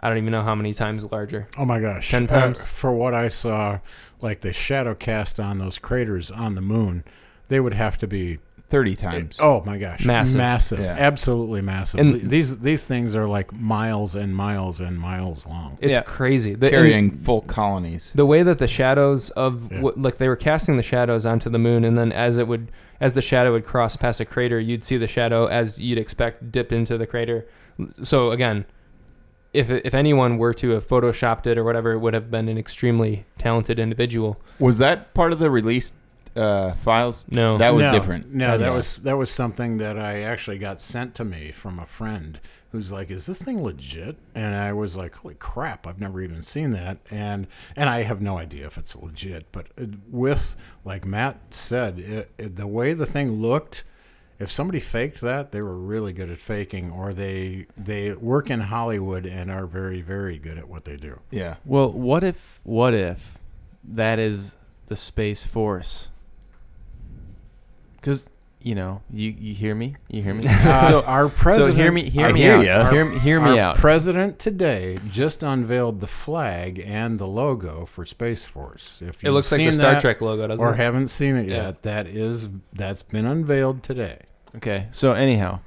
Speaker 2: I don't even know how many times larger.
Speaker 4: Oh my gosh.
Speaker 2: 10
Speaker 4: Uh,
Speaker 2: times?
Speaker 4: for what I saw, like the shadow cast on those craters on the moon, they would have to be.
Speaker 3: Thirty times.
Speaker 4: Oh my gosh.
Speaker 2: Massive.
Speaker 4: Massive.
Speaker 3: Yeah.
Speaker 4: Absolutely massive.
Speaker 2: And-
Speaker 4: Th- these these things are like miles and miles and miles long.
Speaker 2: It's
Speaker 1: Yeah.
Speaker 2: crazy. The, and-
Speaker 3: carrying full colonies.
Speaker 2: the way that the shadows of
Speaker 4: Yeah.
Speaker 2: what like they were casting the shadows onto the moon and then as it would as the shadow would cross past a crater you'd see the shadow as you'd expect dip into the crater so again if if anyone were to have photoshopped it or whatever it would have been an extremely talented individual
Speaker 3: Was that part of the released uh, files?
Speaker 2: no
Speaker 3: That was
Speaker 4: no,
Speaker 3: different.
Speaker 4: No, that
Speaker 3: Yeah.
Speaker 4: was that was something that I actually got sent to me from a friend who's like, "Is this thing legit?" And I was like, "Holy crap! I've never even seen that." And and I have no idea if it's legit, but with like Matt said, it, it, the way the thing looked. If somebody faked that, they were really good at faking, or they they work in Hollywood and are very very good at what they do.
Speaker 3: Yeah.
Speaker 1: Well, what if what if that is the space force? Because you know, you you hear me, you hear me.
Speaker 4: Uh,
Speaker 1: so
Speaker 4: our president,
Speaker 1: so
Speaker 4: president,
Speaker 1: hear me, hear
Speaker 3: I
Speaker 1: me
Speaker 3: hear
Speaker 1: out.
Speaker 3: ya.
Speaker 1: Hear, me- hear me
Speaker 4: our
Speaker 1: out.
Speaker 4: president today just unveiled the flag and the logo for Space Force. If
Speaker 2: It
Speaker 4: you've
Speaker 2: looks like the Star
Speaker 4: that
Speaker 2: Trek logo, doesn't
Speaker 4: or
Speaker 2: it?
Speaker 4: haven't seen it
Speaker 2: Yeah.
Speaker 4: yet, that is that's been unveiled today.
Speaker 1: Okay, so anyhow,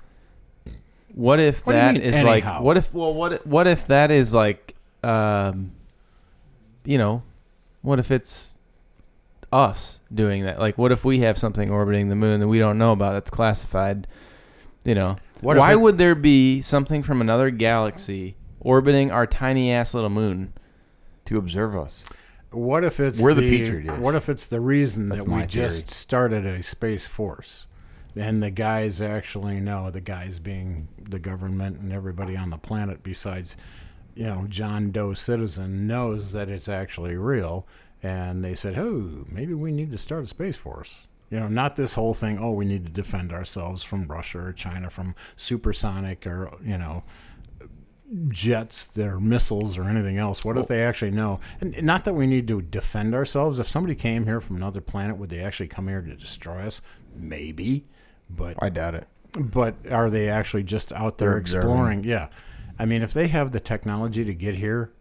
Speaker 1: what if
Speaker 4: What do you
Speaker 1: that
Speaker 4: mean,
Speaker 1: is like? What if? Well, what? if- What if that is like? Um, you know, what if it's us doing that? Like, what if we have something orbiting the moon that we don't know about that's classified? You know,
Speaker 4: What
Speaker 1: why
Speaker 4: it-
Speaker 1: would there be something from another galaxy orbiting our tiny ass little moon?
Speaker 3: to observe us.
Speaker 4: What if it's
Speaker 3: We're the Petri dish.
Speaker 4: What if it's the reason
Speaker 3: That's
Speaker 4: that
Speaker 3: my
Speaker 4: we just started a space force, and the guys actually know the guys being the government and everybody on the planet besides, you know, John Doe citizen knows that it's actually real, and they said, "Oh, maybe we need to start a space force." You know, not this whole thing. Oh, we need to defend ourselves from Russia or China from supersonic or you know jets, their missiles, or anything else? What if they actually know? And not that we need to defend ourselves. If somebody came here from another planet, would they actually come here to destroy us? Maybe, but
Speaker 3: I doubt it.
Speaker 4: but are they actually just out there
Speaker 3: They're observing.
Speaker 4: exploring? Yeah, I mean, if they have the technology to get here,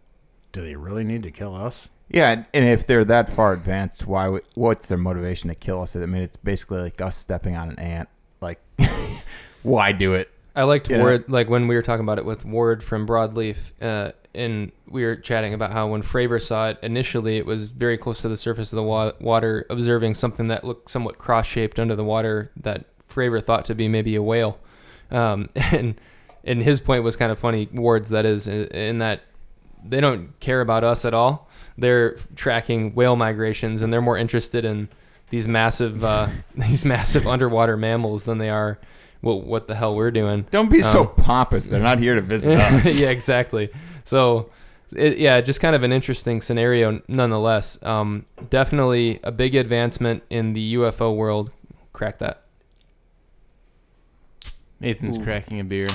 Speaker 4: do they really need to kill us?
Speaker 3: Yeah, and- if they're that far advanced, why? would- What's their motivation to kill us? I mean, it's basically like us stepping on an ant. Like, why do it?
Speaker 2: I liked
Speaker 3: You know?
Speaker 2: Ward, like when we were talking about it with Ward from Broadleaf, uh, and we were chatting about how when Fravor saw it initially, it was very close to the surface of the wa- water, observing something that looked somewhat cross-shaped under the water that Fravor thought to be maybe a whale. Um, and and his point was kind of funny. Ward's that is in that they don't care about us at all. They're tracking whale migrations, and they're more interested in these massive uh, these massive underwater mammals than they are what what the hell we're doing.
Speaker 3: Don't be so
Speaker 2: Um,
Speaker 3: pompous. They're not here to visit us.
Speaker 2: yeah, exactly. So, it, yeah, just kind of an interesting scenario, nonetheless. Um, definitely a big advancement in the UFO world. Crack that.
Speaker 1: Nathan's
Speaker 3: Ooh.
Speaker 1: cracking a beer.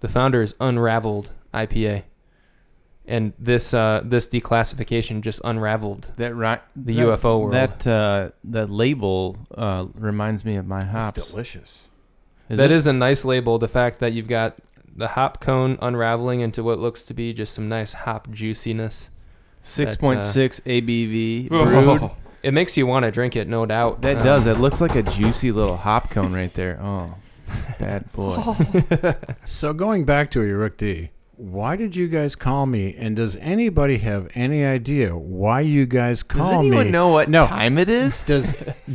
Speaker 2: The founders unraveled IPA, and this uh, this declassification just unraveled
Speaker 1: That right,
Speaker 2: the
Speaker 1: that,
Speaker 2: UFO world.
Speaker 1: That uh, that label uh, reminds me of my hops.
Speaker 3: It's delicious.
Speaker 1: Is
Speaker 2: That
Speaker 1: it?
Speaker 2: is a nice label. The fact that you've got the hop cone unraveling into what looks to be just some nice hop juiciness.
Speaker 1: six point
Speaker 2: uh,
Speaker 1: six ABV brewed.
Speaker 2: It makes you want to drink it, no doubt.
Speaker 1: That
Speaker 2: Um,
Speaker 1: does. It looks like a juicy little hop cone right there. Oh, bad boy.
Speaker 4: So going back to Eric D, why did you guys call me? And does anybody have any idea why you guys call me?
Speaker 1: Does
Speaker 4: call
Speaker 1: anyone
Speaker 4: me?
Speaker 1: know what
Speaker 4: No.
Speaker 1: time it is?
Speaker 4: Does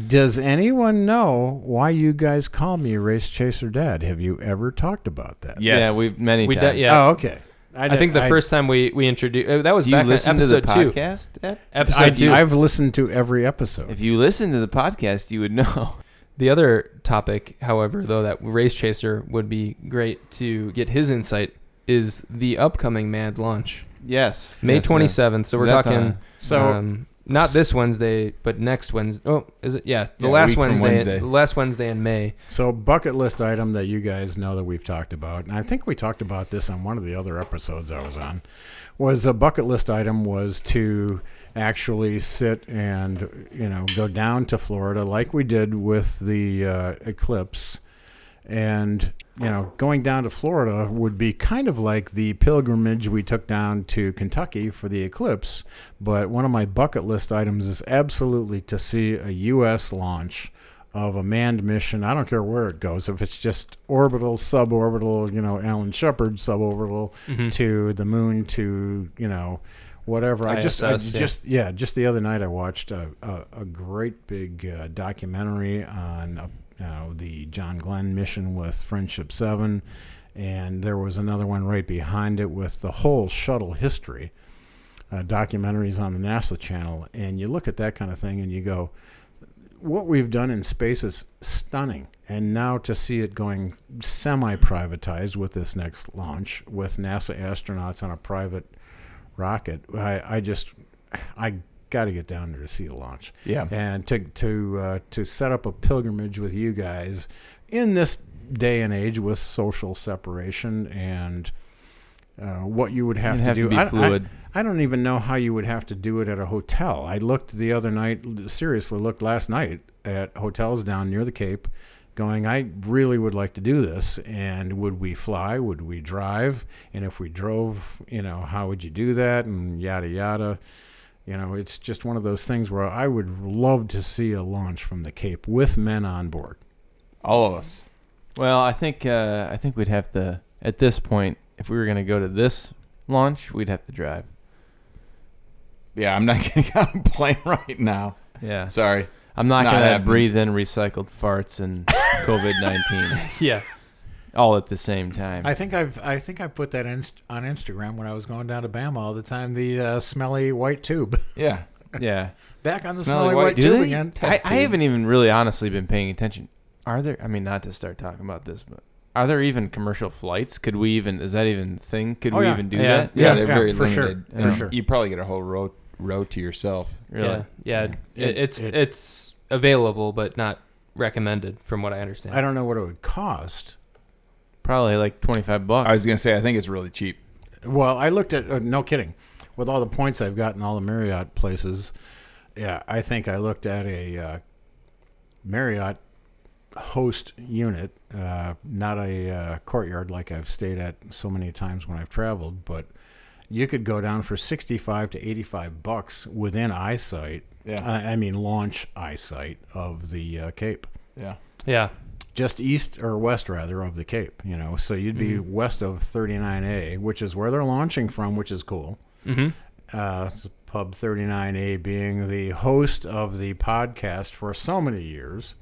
Speaker 4: Does anyone know why you guys call me Race Chaser Dad? Have you ever talked about that?
Speaker 3: Yes.
Speaker 1: Yeah, we've many
Speaker 2: We d-
Speaker 1: times.
Speaker 2: yeah.
Speaker 4: Oh, okay.
Speaker 2: I,
Speaker 4: did-
Speaker 2: think the first time we we introduced uh, that was
Speaker 1: you
Speaker 2: back in
Speaker 1: listen to the
Speaker 2: episode two.
Speaker 1: podcast? Ed?
Speaker 2: Episode
Speaker 4: I,
Speaker 2: two.
Speaker 4: I've listened to every episode.
Speaker 1: If you listen to the podcast, you would know.
Speaker 2: The other topic, however, though that race chaser would be great to get his insight is the upcoming Mad launch,
Speaker 1: Yes,
Speaker 2: May
Speaker 1: yes, yes.
Speaker 2: twenty seventh. So we're
Speaker 1: That's
Speaker 2: talking
Speaker 1: on
Speaker 4: so
Speaker 2: um, not this Wednesday, but next Wednesday. Oh, is it? Yeah, the
Speaker 3: Yeah, a
Speaker 2: last
Speaker 3: from
Speaker 2: Wednesday,
Speaker 3: Wednesday.
Speaker 2: the last Wednesday in May.
Speaker 4: So bucket list item that you guys know that we've talked about, and I think we talked about this on one of the other episodes I was on, was a bucket list item was to actually sit and you know go down to Florida like we did with the uh, eclipse, and you know going down to Florida would be kind of like the pilgrimage we took down to Kentucky for the eclipse, but one of my bucket list items is absolutely to see a U.S. launch of a manned mission. I don't care where it goes. If it's just orbital, suborbital, you know, Alan Shepard suborbital
Speaker 2: Mhm.
Speaker 4: to the moon to, you know, whatever. I just,
Speaker 2: ISS, yeah.
Speaker 4: just, yeah, just the other night I watched a, a, a great big uh, documentary on uh, the John Glenn mission with Friendship Seven, and there was another one right behind it with the whole shuttle history. Uh, documentaries on the NASA channel, and you look at that kind of thing and you go, what we've done in space is stunning. And now to see it going semi privatized with this next launch with NASA astronauts on a private rocket, I, I just, I got to get down there to see the launch.
Speaker 3: Yeah.
Speaker 4: And to, to, uh, to set up a pilgrimage with you guys in this day and age with social separation and uh, what you would have
Speaker 1: You'd
Speaker 4: to
Speaker 1: have
Speaker 4: do.
Speaker 1: to be
Speaker 4: I- I-. I don't even know how you would have to do it at a hotel. I looked the other night, seriously looked last night at hotels down near the Cape, going, I really would like to do this. And would we fly? Would we drive? And if we drove, you know, how would you do that? And yada, yada. You know, it's just one of those things where I would love to see a launch from the Cape with men on board.
Speaker 3: All of us.
Speaker 1: Well, I think uh, I think we'd have to at this point, if we were going to go to this launch, we'd have to drive.
Speaker 3: Yeah, I'm not gonna get on a plane right now.
Speaker 1: Yeah,
Speaker 3: Sorry.
Speaker 1: I'm not,
Speaker 3: Not
Speaker 1: going to breathe in recycled farts and COVID nineteen
Speaker 2: Yeah.
Speaker 1: All at the same time.
Speaker 4: I think I've I think I put that inst- on Instagram when I was going down to Bama all the time. The uh, smelly white tube.
Speaker 3: Yeah.
Speaker 1: yeah,
Speaker 4: Back on the
Speaker 3: Smelly
Speaker 4: smelly,
Speaker 3: white-
Speaker 4: white, tube
Speaker 1: they?
Speaker 4: again.
Speaker 1: I, I haven't even really honestly been paying attention. Are there? I mean, not to start talking about this, but are there even commercial flights? Could we even? Is that even a thing? Could
Speaker 4: Oh,
Speaker 1: we
Speaker 4: yeah.
Speaker 1: even do
Speaker 2: Yeah.
Speaker 1: that?
Speaker 3: Yeah,
Speaker 4: Yeah,
Speaker 3: they're
Speaker 4: yeah,
Speaker 3: very
Speaker 4: for sure,
Speaker 3: limited.
Speaker 1: for sure.
Speaker 3: You probably get a whole row row to yourself.
Speaker 1: Really?
Speaker 2: Yeah. Yeah.
Speaker 4: It-
Speaker 2: It, it's
Speaker 4: it-
Speaker 2: it's available, but not recommended, from what I understand.
Speaker 4: I don't know what it would cost.
Speaker 1: Probably like twenty five bucks.
Speaker 3: I was gonna say I think it's really cheap.
Speaker 4: Well, I looked at uh, no kidding, with all the points I've gotten all the Marriott places. Yeah, I think I looked at a uh, Marriott host unit, uh, not a uh, courtyard like I've stayed at so many times when I've traveled, but you could go down for sixty-five to eighty-five bucks within eyesight.
Speaker 3: Yeah.
Speaker 4: I I mean, launch eyesight of the uh, Cape.
Speaker 3: yeah.
Speaker 2: yeah.
Speaker 4: Just east or west rather of the Cape, you know. So you'd be
Speaker 2: Mhm.
Speaker 4: west of 39A, which is where they're launching from, which is cool.
Speaker 2: Mm-hmm.
Speaker 4: Uh, Pub 39A being the host of the podcast for so many years,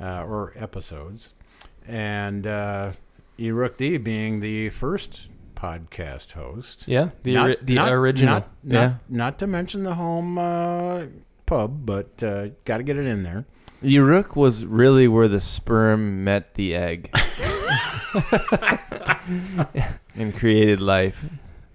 Speaker 4: uh, or episodes, and uh, Eruk D being the first podcast host.
Speaker 2: Yeah. The
Speaker 4: Not-
Speaker 2: ori- the
Speaker 4: not-
Speaker 2: original.
Speaker 4: Not, not,
Speaker 1: Yeah.
Speaker 4: not to mention the home uh, pub, but uh, got to get it in there.
Speaker 1: Uruk was really where the sperm met the egg and created life.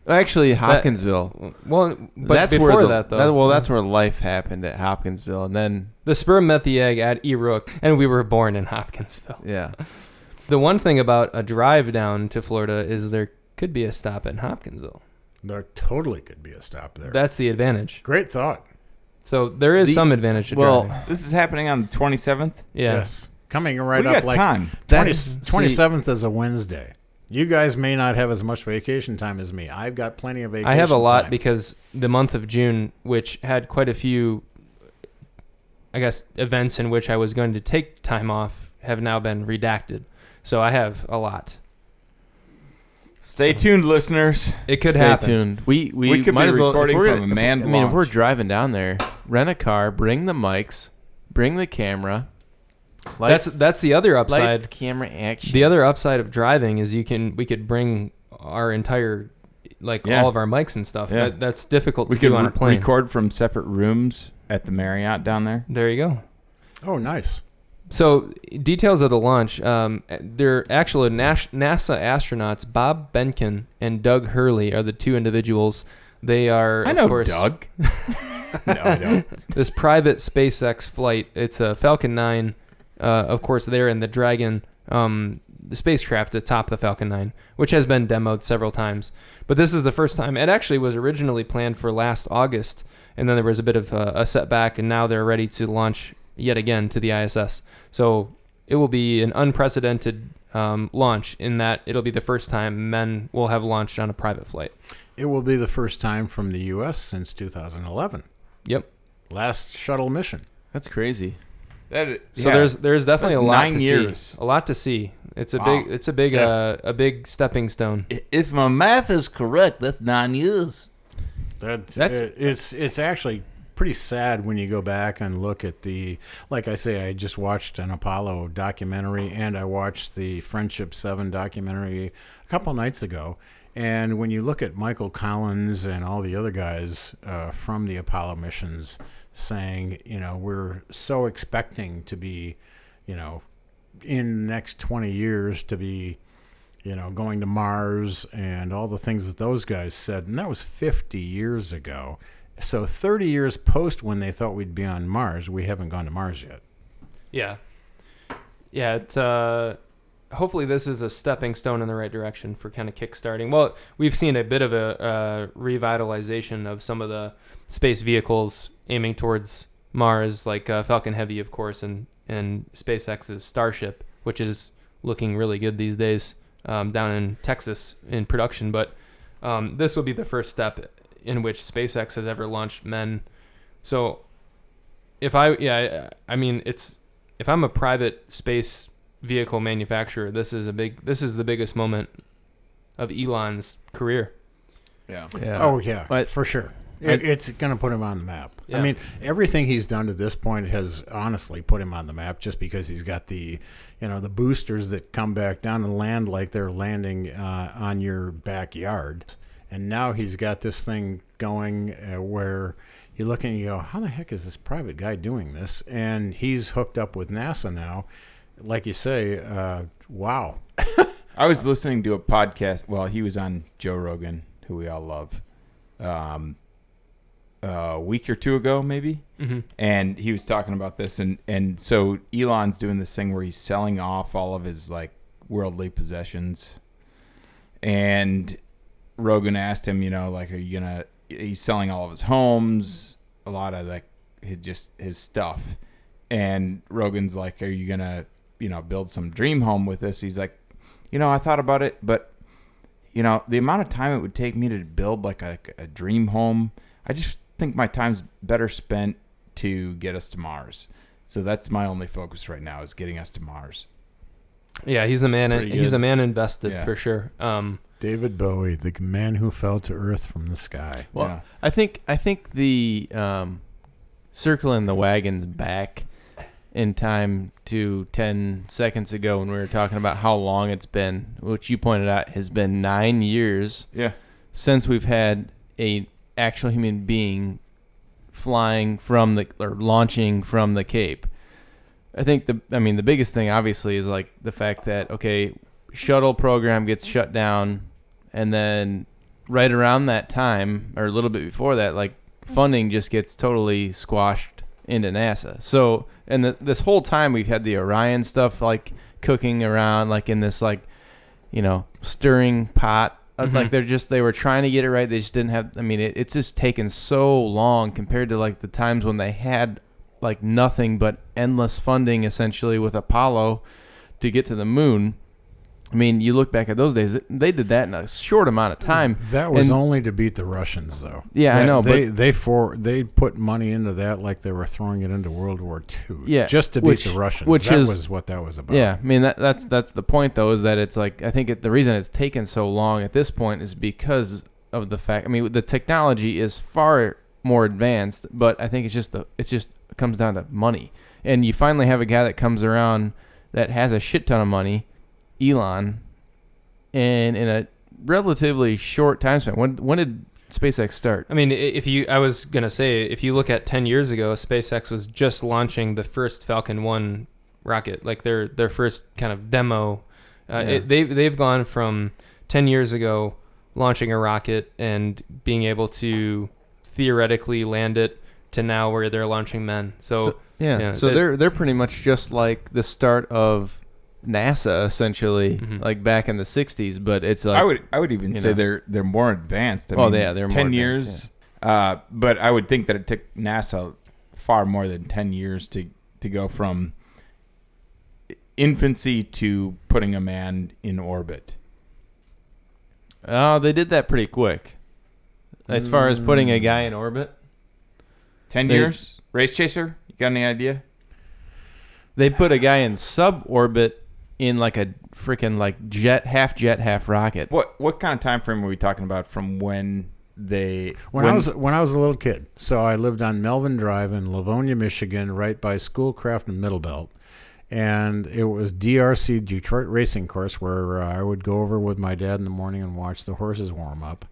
Speaker 1: Actually, Hopkinsville.
Speaker 2: well, but
Speaker 1: that's
Speaker 2: before
Speaker 1: where the,
Speaker 2: that though,
Speaker 1: well, that's where life happened at Hopkinsville, and then
Speaker 2: the sperm met the egg at Erook, and we were born in Hopkinsville.
Speaker 1: yeah,
Speaker 2: The one thing about a drive down to Florida is there could be a stop in Hopkinsville.
Speaker 4: There totally could be a stop there.
Speaker 2: That's the advantage.
Speaker 4: Great thought.
Speaker 2: So there is
Speaker 1: The-
Speaker 2: some advantage to
Speaker 1: well,
Speaker 2: driving.
Speaker 3: This is happening on the 27th.
Speaker 2: Yeah.
Speaker 4: Yes. Coming right
Speaker 3: we
Speaker 4: up
Speaker 3: got
Speaker 4: like
Speaker 3: time.
Speaker 4: 20,
Speaker 1: That's-
Speaker 4: 27th is a Wednesday. You guys may not have as much vacation time as me. I've got plenty of vacation time.
Speaker 2: I have a lot
Speaker 4: time.
Speaker 2: because the month of June, which had quite a few, I guess, events in which I was going to take time off, have now been redacted. So I have a lot.
Speaker 3: Stay tuned, listeners.
Speaker 2: It could
Speaker 1: stay
Speaker 2: happen.
Speaker 1: tuned. We we,
Speaker 3: We could
Speaker 1: might
Speaker 3: be
Speaker 1: as well, if
Speaker 3: recording
Speaker 1: we're
Speaker 3: from
Speaker 1: gonna-
Speaker 3: a
Speaker 1: if-
Speaker 3: manned
Speaker 1: I mean, if we're
Speaker 3: launch.
Speaker 1: driving down there, rent a car, bring the mics, bring the camera.
Speaker 2: That's
Speaker 1: Lights,
Speaker 2: that's the other upside.
Speaker 1: lights, camera, action.
Speaker 2: The other upside of driving is you can we could bring our entire like
Speaker 3: Yeah.
Speaker 2: all of our mics and stuff.
Speaker 3: Yeah.
Speaker 2: That, that's difficult
Speaker 3: We
Speaker 2: to
Speaker 3: could
Speaker 2: do on a
Speaker 3: re-
Speaker 2: plane.
Speaker 3: record from separate rooms at the Marriott down there.
Speaker 2: There you go.
Speaker 4: Oh, nice.
Speaker 2: So details of the launch. Um, they're actual Nas- NASA astronauts Bob Behnken and Doug Hurley are the two individuals. They are,
Speaker 3: I
Speaker 2: of
Speaker 3: know
Speaker 2: course,
Speaker 3: Doug. no, I don't.
Speaker 2: this private SpaceX flight. It's a Falcon 9. Uh, of course, they're in the Dragon um, the spacecraft atop the Falcon 9, which has been demoed several times. But this is the first time. It actually was originally planned for last August, and then there was a bit of a, a setback, and now they're ready to launch yet again to the ISS. So it will be an unprecedented um, launch in that it'll be the first time men will have launched on a private flight.
Speaker 4: It will be the first time from the U.S. since 2011.
Speaker 2: Yep.
Speaker 4: Last shuttle mission.
Speaker 1: That's crazy.
Speaker 3: That is,
Speaker 2: So
Speaker 3: yeah.
Speaker 2: there's there's definitely
Speaker 3: That's
Speaker 2: a lot
Speaker 3: nine
Speaker 2: to
Speaker 3: years.
Speaker 2: see. A lot to see. It's a
Speaker 3: Wow.
Speaker 2: big it's a big
Speaker 4: Yeah.
Speaker 2: uh, a big stepping stone.
Speaker 3: if my math is correct, that's nine years.
Speaker 4: That's,
Speaker 1: That's-
Speaker 4: it- it's it's actually pretty sad when you go back and look at the like I say I just watched an Apollo documentary and I watched the Friendship 7 documentary a couple nights ago and when you look at Michael Collins and all the other guys uh, from the Apollo missions saying you know we're so expecting to be you know in the next 20 years to be you know, going to Mars and all the things that those guys said. And that was 50 years ago. So 30 years post when they thought we'd be on Mars, we haven't gone to Mars yet.
Speaker 2: Yeah. Yeah, it's uh hopefully this is a stepping stone in the right direction for kind of kickstarting. Well, we've seen a bit of a, uh revitalization of some of the space vehicles aiming towards Mars, like uh, Falcon Heavy, of course, and and SpaceX's Starship, which is looking really good these days um, down in Texas in production. But um, this will be the first step in which SpaceX has ever launched men. So, if I yeah, I I mean it's if I'm a private space vehicle manufacturer, this is a big this is the biggest moment of Elon's career.
Speaker 3: Yeah.
Speaker 1: Yeah.
Speaker 4: Oh yeah,
Speaker 1: But-
Speaker 4: for sure.
Speaker 1: I-
Speaker 4: it's going to put him on the map.
Speaker 2: Yeah.
Speaker 4: I mean, everything he's done to this point has honestly put him on the map, just because he's got the, you know, the boosters that come back down and land like they're landing uh, on your backyard, and now he's got this thing going uh, where you look and you go, how the heck is this private guy doing this? And he's hooked up with NASA now. Like you say, uh, wow.
Speaker 3: I was listening to a podcast. Well, he was on Joe Rogan, who we all love, um, a week or two ago, maybe.
Speaker 2: Mm-hmm.
Speaker 3: and he was talking about this and and so Elon's doing this thing where he's selling off all of his like worldly possessions and Rogan asked him you know like are you gonna he's selling all of his homes a lot of like his just his stuff and Rogan's like are you gonna you know build some dream home with this he's like you know I thought about it but you know the amount of time it would take me to build like a, a dream home I just think my time's better spent to get us to Mars. So that's my only focus right now is getting us to Mars.
Speaker 2: Yeah, he's a man.
Speaker 3: Pretty
Speaker 2: He's a man invested
Speaker 3: Yeah.
Speaker 2: for sure. Um,
Speaker 4: David Bowie, the man who fell to earth from the sky.
Speaker 1: Well,
Speaker 3: yeah.
Speaker 1: I think I think the um, circling the wagons back in time to ten seconds ago when we were talking about how long it's been, which you pointed out has been nine years
Speaker 3: Yeah.
Speaker 1: since we've had a actual human being flying from the or launching from the Cape. I think the I mean the biggest thing obviously is like the fact that okay, shuttle program gets shut down and then right around that time or a little bit before that like funding just gets totally squashed into NASA. So and the, this whole time we've had the Orion stuff like cooking around like in this like you know stirring pot Uh,
Speaker 2: Mhm.
Speaker 1: like they're just they were trying to get it right they just didn't have i mean it, it's just taken so long compared to like the times when they had like nothing but endless funding essentially with apollo to get to the moon i mean you look back at those days they did that in a short amount of time
Speaker 4: That was
Speaker 1: And-
Speaker 4: only to beat the Russians, though.
Speaker 1: Yeah, I know,
Speaker 4: They
Speaker 1: but-
Speaker 4: they for they put money into that like they were throwing it into World War II.
Speaker 1: Yeah,
Speaker 4: just to beat
Speaker 1: which-
Speaker 4: the Russians.
Speaker 1: which
Speaker 4: that
Speaker 1: is-
Speaker 4: was what that was about.
Speaker 1: Yeah, I mean that that's that's the point though is that it's like I think it, the reason it's taken so long at this point is because of the fact I mean the technology is far more advanced, but I think it's just the it's just it comes down to money. And you finally have a guy that comes around that has a shit ton of money, Elon, and in a relatively short time span. When when did SpaceX start?
Speaker 2: I mean, if you, I was gonna say, if you look at ten years ago, SpaceX was just launching the first Falcon One rocket, like their their first kind of demo. Uh,
Speaker 1: Yeah.
Speaker 2: it, they've they've gone from ten years ago launching a rocket and being able to theoretically land it to now where they're launching men. So,
Speaker 1: So- Yeah,
Speaker 2: Yeah,
Speaker 1: so they're they're pretty much just like the start of NASA essentially,
Speaker 2: Mhm.
Speaker 1: like back in the '60s. But it's like
Speaker 3: I would I would even say
Speaker 1: know.
Speaker 3: they're they're more advanced. I
Speaker 1: Oh,
Speaker 3: mean,
Speaker 1: yeah, they're more
Speaker 3: ten
Speaker 1: advanced,
Speaker 3: years. Uh, but I would think that it took NASA far more than ten years to to go from infancy to putting a man in orbit.
Speaker 1: oh, they did that pretty quick. As far as putting a guy in orbit,
Speaker 3: Ten
Speaker 1: They-
Speaker 3: years, race chaser. You got any idea?
Speaker 1: they put a guy in suborbit in like a freaking like jet, half jet, half rocket.
Speaker 3: What what kind of time frame are we talking about from when they
Speaker 4: When, I was when I was a little kid, so I lived on Melvin Drive in Livonia, Michigan, right by Schoolcraft and Middlebelt, and it was DRC Detroit Racing Course where uh, I would go over with my dad in the morning and watch the horses warm up.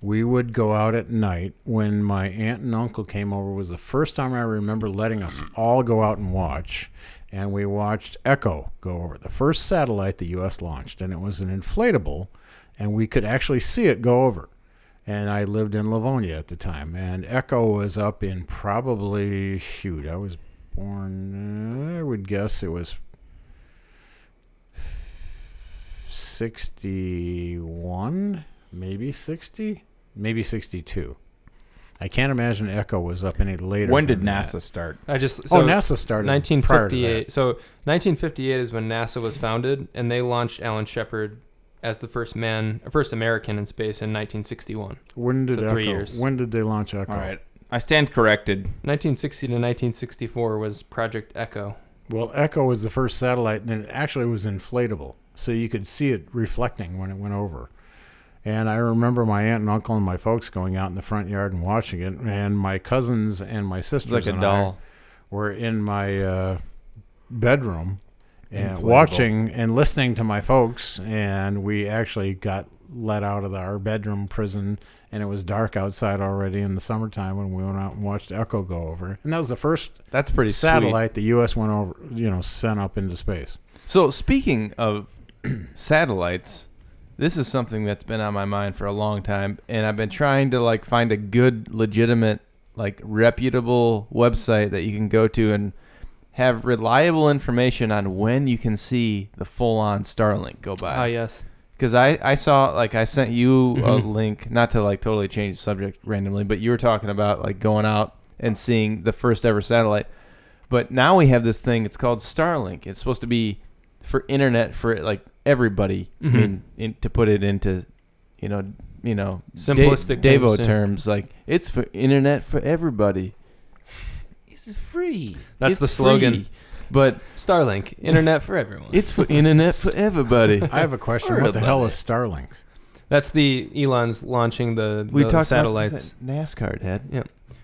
Speaker 4: We would go out at night when my aunt and uncle came over. Was the first time I remember letting us all go out and watch, and we watched Echo go over the first satellite the U.S. launched, and it was an inflatable, and we could actually see it go over and I lived in Livonia at the time. And Echo was up in probably shoot, I was born. I would guess it was 61, maybe 60, maybe 62. I can't imagine Echo was up any later.
Speaker 3: When did
Speaker 4: than that.
Speaker 3: NASA start?
Speaker 2: I just oh, so
Speaker 4: oh, NASA started prior to that.
Speaker 2: 1958. So 1958 is when NASA was founded, and they launched Alan Shepard as the first man, first American in space in 1961.
Speaker 4: When did
Speaker 2: So
Speaker 4: Echo?
Speaker 2: three years.
Speaker 4: When did they launch Echo?
Speaker 3: All right. I stand corrected.
Speaker 2: 1960 to 1964 was Project Echo.
Speaker 4: Well, Echo was the first satellite, and it actually was inflatable, so you could see it reflecting when it went over. And I remember my aunt and uncle and my folks going out in the front yard and watching it, and my cousins and my sisters
Speaker 1: like
Speaker 4: and. I were in my uh, bedroom and
Speaker 3: Inflatable.
Speaker 4: watching and listening to my folks, and we actually got let out of the, our bedroom prison, and it was dark outside already in the summertime when we went out and watched Echo go over, and that was the first
Speaker 1: That's pretty sweet.
Speaker 4: satellite the U.S. went over, you know, sent up into space.
Speaker 1: So speaking of satellites, this is something that's been on my mind for a long time, and I've been trying to like find a good, legitimate, like reputable website that you can go to and have reliable information on when you can see the full-on Starlink go by.
Speaker 2: yes.
Speaker 1: Because I, I saw like I sent you a
Speaker 2: Mhm.
Speaker 1: link, not to like totally change the subject randomly, but you were talking about like going out and seeing the first ever satellite. But now we have this thing. It's called Starlink. It's supposed to be for internet for like everybody. I
Speaker 2: Mhm.
Speaker 1: mean, in, to put it into, you know, you know,
Speaker 2: Simplistic
Speaker 1: Da- Davo
Speaker 2: terms, yeah.
Speaker 1: terms, like it's for internet for everybody. It's free.
Speaker 2: That's
Speaker 1: It's
Speaker 2: the slogan.
Speaker 1: free. But
Speaker 2: Starlink, internet for everyone.
Speaker 1: it's for internet for everybody.
Speaker 4: I have a question.
Speaker 1: Heard
Speaker 4: What the hell
Speaker 1: about
Speaker 4: is Starlink?
Speaker 2: That's the Elon's launching the,
Speaker 1: we
Speaker 2: the
Speaker 1: talked
Speaker 2: satellites.
Speaker 1: about NASCAR, Dad.
Speaker 2: Yeah.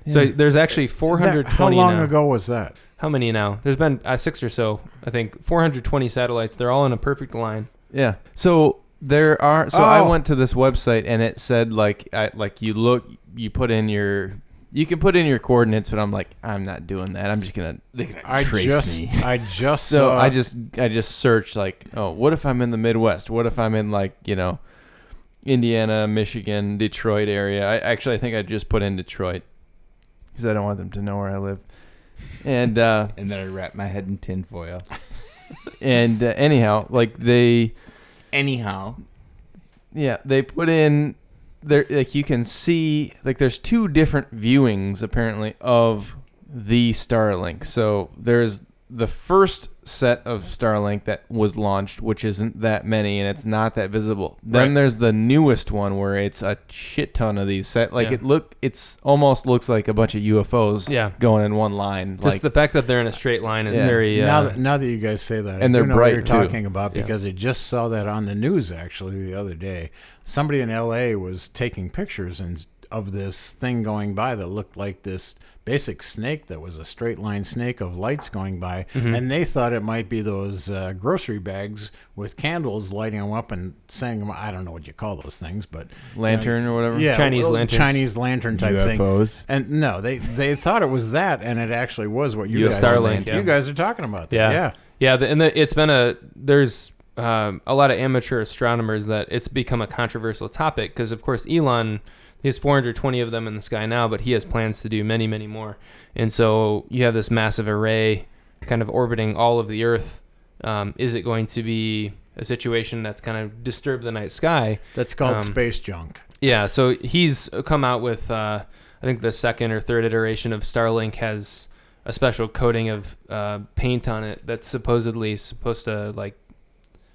Speaker 2: So there's actually
Speaker 4: That-
Speaker 2: 420
Speaker 4: how long
Speaker 2: now.
Speaker 4: ago was that?
Speaker 2: How many now? There's been uh, six or so. I think 420 satellites. They're all in a perfect line.
Speaker 1: Yeah. So there are. So I
Speaker 4: Oh.
Speaker 1: went to this website and it said like, I, like you look, you put in your, you can put in your coordinates, but I'm like, I'm not doing that. I'm just gonna, they're gonna
Speaker 4: I
Speaker 1: trace
Speaker 4: just,
Speaker 1: me.
Speaker 4: I just
Speaker 1: So
Speaker 4: saw.
Speaker 1: I just, I just searched like, oh, what if I'm in the Midwest? What if I'm in like, you know, Indiana, Michigan, Detroit area? I actually, I think I just put in Detroit because I don't want them to know where I live. And uh,
Speaker 3: And then I wrap my head in tinfoil.
Speaker 1: and uh, anyhow, like they.
Speaker 3: Anyhow,
Speaker 1: Yeah, they put in there like you can see like there's two different viewings apparently of the Starlink. So there's the first set of Starlink that was launched, which isn't that many and it's not that visible. Then
Speaker 2: Right.
Speaker 1: there's the newest one where it's a shit ton of these set like
Speaker 2: Yeah.
Speaker 1: it look it's almost looks like a bunch of UFOs
Speaker 2: Yeah.
Speaker 1: going in one line.
Speaker 2: Just
Speaker 1: like
Speaker 2: the fact that they're in a straight line is
Speaker 1: Yeah.
Speaker 2: very. Uh,
Speaker 4: now, that, now that you guys say that,
Speaker 1: And
Speaker 4: do
Speaker 1: they're
Speaker 4: know
Speaker 1: bright,
Speaker 4: what you're
Speaker 1: too.
Speaker 4: talking about
Speaker 2: Yeah.
Speaker 4: because I just saw that on the news actually the other day. Somebody in L.A. was taking pictures and of this thing going by that looked like this basic snake that was a straight line snake of lights going by,
Speaker 2: Mhm.
Speaker 4: and they thought it might be those uh, grocery bags with candles lighting them up and saying them. I don't know what you call those things, but
Speaker 1: lantern or whatever.
Speaker 4: yeah,
Speaker 2: Chinese lantern.
Speaker 4: Chinese lantern type thing. And no, they they thought it was that, and it actually was what you
Speaker 1: You-
Speaker 4: guys
Speaker 2: Starlink,
Speaker 4: are,
Speaker 2: yeah.
Speaker 4: you guys are talking about. that.
Speaker 2: Yeah.
Speaker 4: yeah.
Speaker 2: Yeah, the, and the, it's been a there's um, a lot of amateur astronomers that it's become a controversial topic because of course Elon he has 420 of them in the sky now, but he has plans to do many, many more. And so you have this massive array kind of orbiting all of the Earth. Um, is it going to be a situation that's kind of disturb the night sky?
Speaker 4: That's called
Speaker 2: Um,
Speaker 4: space junk.
Speaker 2: Yeah, so he's come out with uh, I think the second or third iteration of Starlink has a special coating of uh, paint on it that's supposedly supposed to like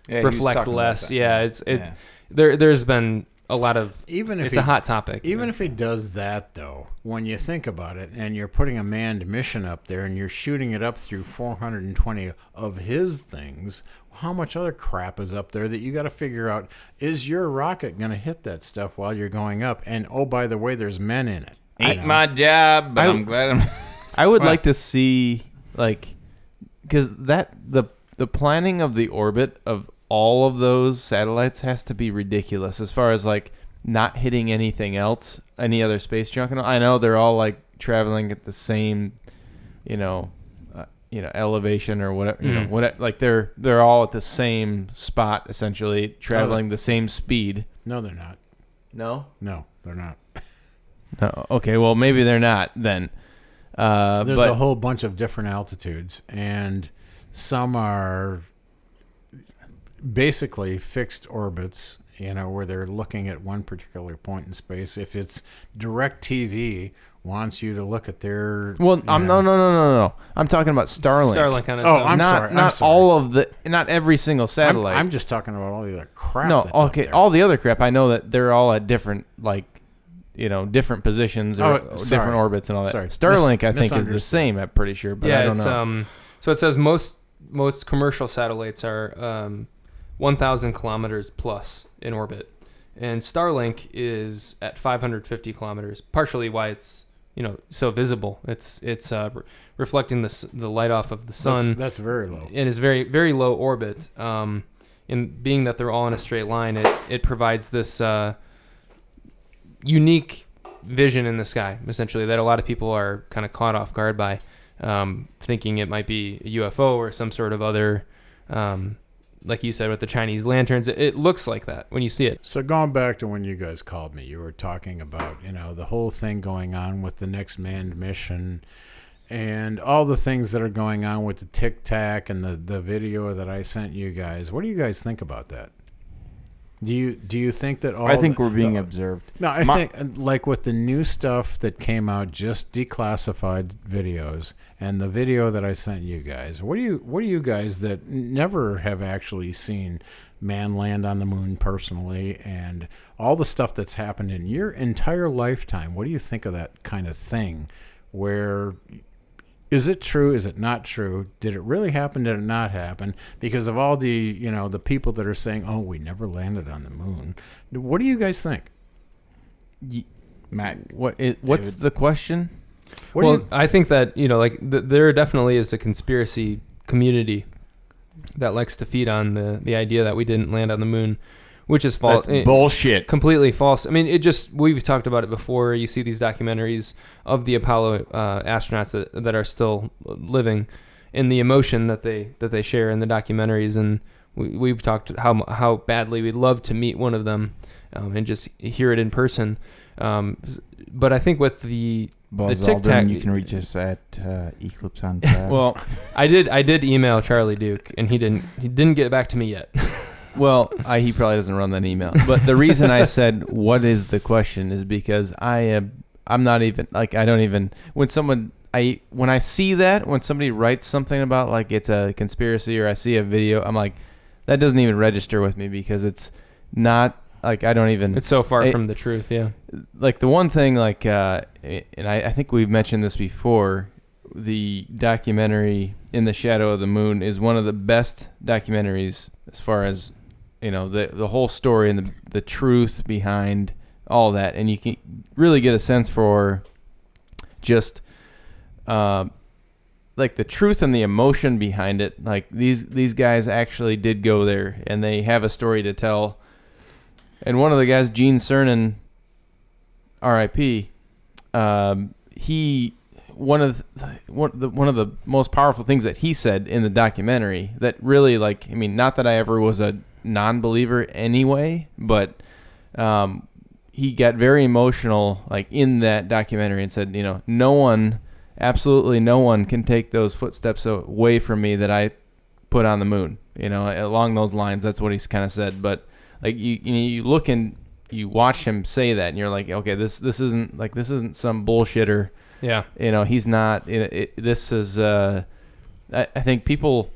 Speaker 3: Yeah,
Speaker 2: reflect less. Yeah, it's it.
Speaker 3: Yeah.
Speaker 2: There there's been a lot of
Speaker 4: Even if
Speaker 2: it's
Speaker 4: he,
Speaker 2: a hot topic.
Speaker 4: even if he does that though, when you think about it, and you're putting a manned mission up there, and you're shooting it up through 420 of his things, how much other crap is up there that you got to figure out? Is your rocket going to hit that stuff while you're going up? And oh, by the way, there's men in it.
Speaker 3: Ain't my job, but
Speaker 1: I-
Speaker 3: I'm glad I'm.
Speaker 1: I would
Speaker 3: Well-
Speaker 1: like to see like because that the the planning of the orbit of all of those satellites has to be ridiculous as far as like not hitting anything else, any other space junk. And I know they're all like traveling at the same, you know, uh, you know elevation or whatever. You know,
Speaker 2: Mhm.
Speaker 1: what like they're they're all at the same spot essentially, traveling the same speed.
Speaker 4: No, they're not.
Speaker 1: No.
Speaker 4: No, they're not.
Speaker 1: No. Okay. Well, maybe they're not then. Uh,
Speaker 4: There's
Speaker 1: but
Speaker 4: a whole bunch of different altitudes, and some are basically fixed orbits. You know, where they're looking at one particular point in space. If it's DirecTV wants you to look at their
Speaker 1: Well, I'm
Speaker 4: know-
Speaker 1: no, no, no, no, no. I'm talking about Starlink.
Speaker 2: Starlink on its
Speaker 4: Oh,
Speaker 2: own.
Speaker 4: I'm
Speaker 1: not
Speaker 4: sorry, I'm
Speaker 1: not
Speaker 4: sorry.
Speaker 1: all of the, not every single
Speaker 4: I'm,
Speaker 1: satellite.
Speaker 4: I'm just talking about all the other crap.
Speaker 1: no,
Speaker 4: that's up
Speaker 1: okay.
Speaker 4: there.
Speaker 1: All the other crap, I know that they're all at different, like, you know, different positions or
Speaker 4: Oh, sorry.
Speaker 1: different orbits and all that.
Speaker 4: Sorry.
Speaker 1: Starlink, I
Speaker 4: Mis-
Speaker 1: think, is the
Speaker 4: misunderstood.
Speaker 1: same. I'm pretty sure, but
Speaker 2: yeah,
Speaker 1: I don't
Speaker 2: it's
Speaker 1: know.
Speaker 2: um. So it says most most commercial satellites are um, 1,000 kilometers plus in orbit, and Starlink is at 550 kilometers. Partially why it's you know so visible. It's it's uh, re- reflecting the the light off of the sun
Speaker 4: That's, that's very low.
Speaker 2: and is very very low orbit. Um, and being that they're all in a straight line, it it provides this uh, unique vision in the sky, essentially that a lot of people are kind of caught off guard by, um, thinking it might be a UFO or some sort of other, um, like you said with the Chinese lanterns. It, it looks like that when you see it.
Speaker 4: So going back to when you guys called me, you were talking about you know the whole thing going on with the next manned mission, and all the things that are going on with the Tic Tac and the the video that I sent you guys. What do you guys think about that? Do you do you think that all?
Speaker 3: I think
Speaker 4: the-
Speaker 3: we're being
Speaker 4: no,
Speaker 3: observed.
Speaker 4: No, I
Speaker 3: My-
Speaker 4: think like with the new stuff that came out, just declassified videos, and the video that I sent you guys. What do you what do you guys that never have actually seen man land on the moon personally, and all the stuff that's happened in your entire lifetime? What do you think of that kind of thing? Where is it true? Is it not true? Did it really happen? Did it not happen? Because of all the you know the people that are saying, "Oh, we never landed on the moon." What do you guys think?
Speaker 1: Ye-
Speaker 3: Matt,
Speaker 1: what? What's
Speaker 3: David.
Speaker 1: the question?
Speaker 4: What
Speaker 2: well,
Speaker 4: you,
Speaker 2: I think that you know, like th- there definitely is a conspiracy community that likes to feed on the the idea that we didn't land on the moon, which is false.
Speaker 3: that's bullshit.
Speaker 2: completely false. I mean, it just we've talked about it before. You see these documentaries of the Apollo uh, astronauts that, that are still living, and the emotion that they that they share in the documentaries, and we, we've talked how how badly we'd love to meet one of them, um, and just hear it in person. Um, but I think with the
Speaker 3: Buzz
Speaker 2: Tic Tac-
Speaker 3: you can reach us at uh, Eclipse on Tap.
Speaker 1: Well,
Speaker 2: I did I did email Charlie Duke, and he didn't he didn't get back to me yet.
Speaker 1: well, I, he probably doesn't run that email. But the reason I said what is the question is because I am I'm not even like I don't even when someone I when I see that when somebody writes something about like it's a conspiracy or I see a video I'm like that doesn't even register with me because it's not like I don't even
Speaker 2: it's so far
Speaker 1: It-
Speaker 2: from the truth. Yeah.
Speaker 1: like the one thing like uh and I, I think we've mentioned this before the documentary in the shadow of the moon is one of the best documentaries as far as you know the the whole story and the the truth behind all that and you can really get a sense for just um like the truth and the emotion behind it like these these guys actually did go there and they have a story to tell and one of the guys Gene Cernan R.I.P. Um, he one of the, one the, one of the most powerful things that he said in the documentary that really like I mean not that I ever was a non-believer anyway, but um, he got very emotional like in that documentary and said you know no one absolutely no one can take those footsteps away from me that I put on the moon you know along those lines that's what he's kind of said but like you you, know, you look and you watch him say that and you're like okay this this isn't like this isn't some bullshitter
Speaker 2: Yeah.
Speaker 1: you know he's not it, it, this is uh I, I think people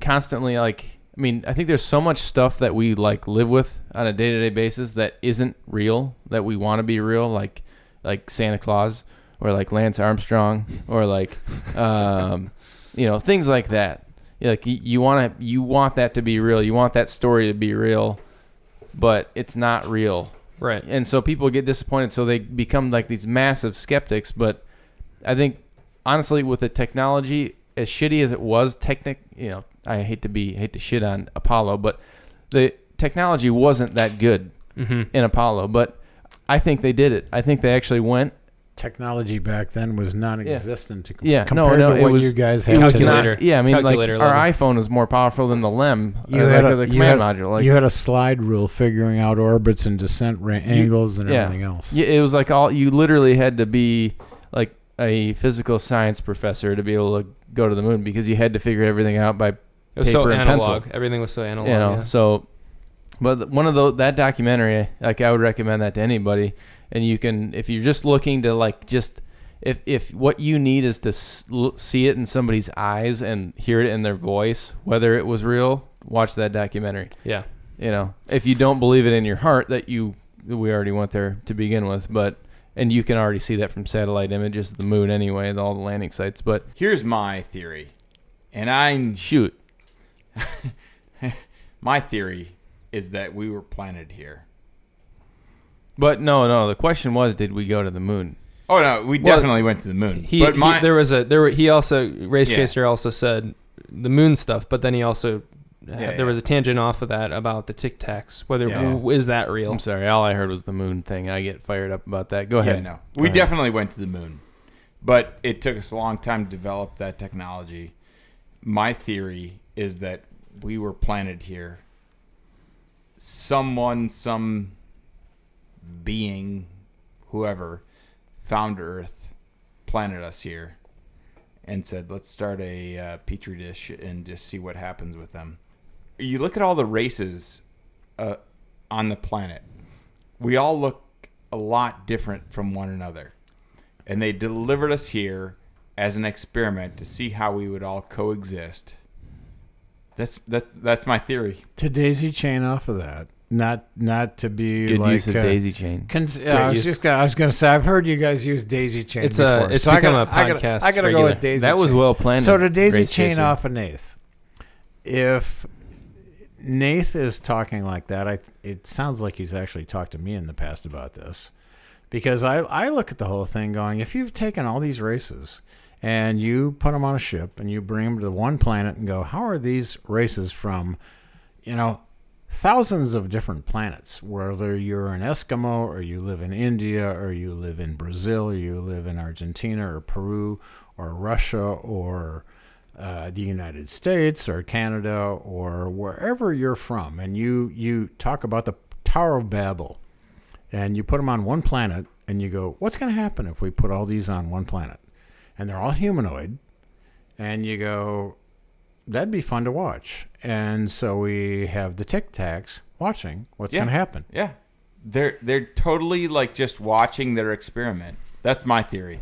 Speaker 1: constantly like i mean i think there's so much stuff that we like live with on a day-to-day basis that isn't real that we want to be real like like santa claus or like lance armstrong or like um you know things like that. Like you, you want to you want that to be real. You want that story to be real but it's not real.
Speaker 2: Right.
Speaker 1: and so people get disappointed so they become like these massive skeptics but i think honestly with the technology as shitty as it was technic you know i hate to be hate to shit on apollo but the technology wasn't that good
Speaker 2: Mm-hmm.
Speaker 1: in apollo but i think they did it i think they actually went
Speaker 4: technology back then was non-existent to
Speaker 1: Yeah, no,
Speaker 4: compared
Speaker 1: no,
Speaker 4: to
Speaker 1: it
Speaker 4: what
Speaker 1: was-
Speaker 4: you guys
Speaker 1: it
Speaker 4: have
Speaker 1: was
Speaker 4: today.
Speaker 2: Calculator.
Speaker 1: not yeah i mean like
Speaker 2: Calculator
Speaker 1: our iphone is more powerful than the lem
Speaker 4: You
Speaker 1: uh,
Speaker 4: had
Speaker 1: like
Speaker 4: a-
Speaker 1: the
Speaker 4: you
Speaker 1: command
Speaker 4: had-
Speaker 1: module like
Speaker 4: you had a slide rule figuring out orbits and descent ra- angles and
Speaker 1: yeah.
Speaker 4: everything else.
Speaker 1: Yeah, it was like all you literally had to be like a physical science professor to be able to go to the moon because you had to figure everything out by
Speaker 2: It was so
Speaker 1: paper and
Speaker 2: analog.
Speaker 1: pencil.
Speaker 2: Everything was so analog.
Speaker 1: you know
Speaker 2: yeah.
Speaker 1: so but one of those that documentary like i would recommend that to anybody and you can if you're just looking to like just if if what you need is to see it in somebody's eyes and hear it in their voice whether it was real watch that documentary
Speaker 2: yeah.
Speaker 1: you know if you don't believe it in your heart that you we already went there to begin with but and you can already see that from satellite images of the moon anyway all the landing sites but
Speaker 3: Here's my theory, and I'm
Speaker 1: shoot
Speaker 3: my theory is that we were planted here.
Speaker 1: but no no the question was did we go to the moon
Speaker 3: Oh no, we
Speaker 2: Well,
Speaker 3: definitely went to the moon.
Speaker 2: He,
Speaker 3: but
Speaker 2: he- there was a there were he also race
Speaker 3: Yeah.
Speaker 2: chaser also said the moon stuff, but then he also
Speaker 3: Yeah,
Speaker 2: there
Speaker 3: yeah.
Speaker 2: was a tangent off of that about the Tic Tacs. Whether
Speaker 3: Yeah.
Speaker 2: w- is that real?
Speaker 1: i'm sorry all i heard was the moon thing i get fired up about that go
Speaker 3: yeah,
Speaker 1: ahead
Speaker 3: no,
Speaker 1: Go
Speaker 3: we
Speaker 1: ahead.
Speaker 3: definitely went to the moon, but it took us a long time to develop that technology. My theory is that we were planted here. Someone, some being, whoever, found Earth, planted us here, and said, "Let's start a uh, petri dish and just see what happens with them." You look at all the races uh, on the planet. We all look a lot different from one another, and they delivered us here as an experiment to see how we would all coexist. That's that's that's my theory.
Speaker 4: To daisy chain off of that, not not to be
Speaker 1: good
Speaker 4: like
Speaker 1: use of
Speaker 4: uh,
Speaker 1: daisy chain
Speaker 4: Cons- yeah, I was
Speaker 2: use.
Speaker 4: just gonna, I was gonna say I've heard you guys use daisy chain.
Speaker 2: It's a- it's
Speaker 4: so I
Speaker 2: become
Speaker 4: gotta,
Speaker 2: a
Speaker 4: I gotta,
Speaker 2: podcast
Speaker 4: I gotta go with daisy.
Speaker 1: that was
Speaker 4: chain.
Speaker 1: well planned
Speaker 4: So to daisy chain
Speaker 1: Chaser.
Speaker 4: off of Nath, if Nath is talking like that, I it sounds like he's actually talked to me in the past about this, because I I look at the whole thing going, if you've taken all these races and you put them on a ship and you bring them to one planet and go, how are these races from, you know, thousands of different planets, whether you're an Eskimo or you live in India or you live in Brazil or you live in Argentina or Peru or Russia or uh, the United States or Canada or wherever you're from, and you you talk about the Tower of Babel, and you put them on one planet, and you go, what's going to happen if we put all these on one planet, and they're all humanoid, and you go, that'd be fun to watch, and so we have the Tic Tacs watching what's
Speaker 3: Yeah.
Speaker 4: going to happen.
Speaker 3: Yeah, they're they're totally like just watching their experiment. That's my theory.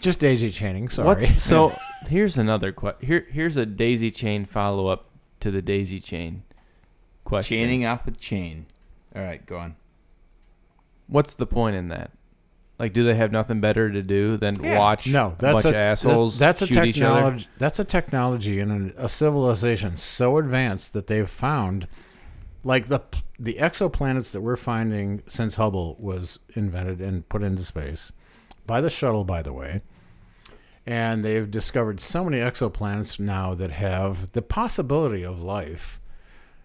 Speaker 4: Just daisy chaining. Sorry.
Speaker 1: What's, so here's another question. Here, here's a daisy chain follow up to the daisy chain question.
Speaker 3: Chaining off a chain. All right, go on.
Speaker 1: What's the point in that? Like, do they have nothing better to do than
Speaker 3: Yeah.
Speaker 1: watch
Speaker 4: No,
Speaker 1: a
Speaker 4: that's
Speaker 1: bunch
Speaker 4: a,
Speaker 1: of assholes
Speaker 4: That's a
Speaker 1: shoot each other?
Speaker 4: technology. That's a technology and a, a civilization so advanced that they've found, like the the exoplanets that we're finding since Hubble was invented and put into space by the shuttle, by the way. And they've discovered so many exoplanets now that have the possibility of life.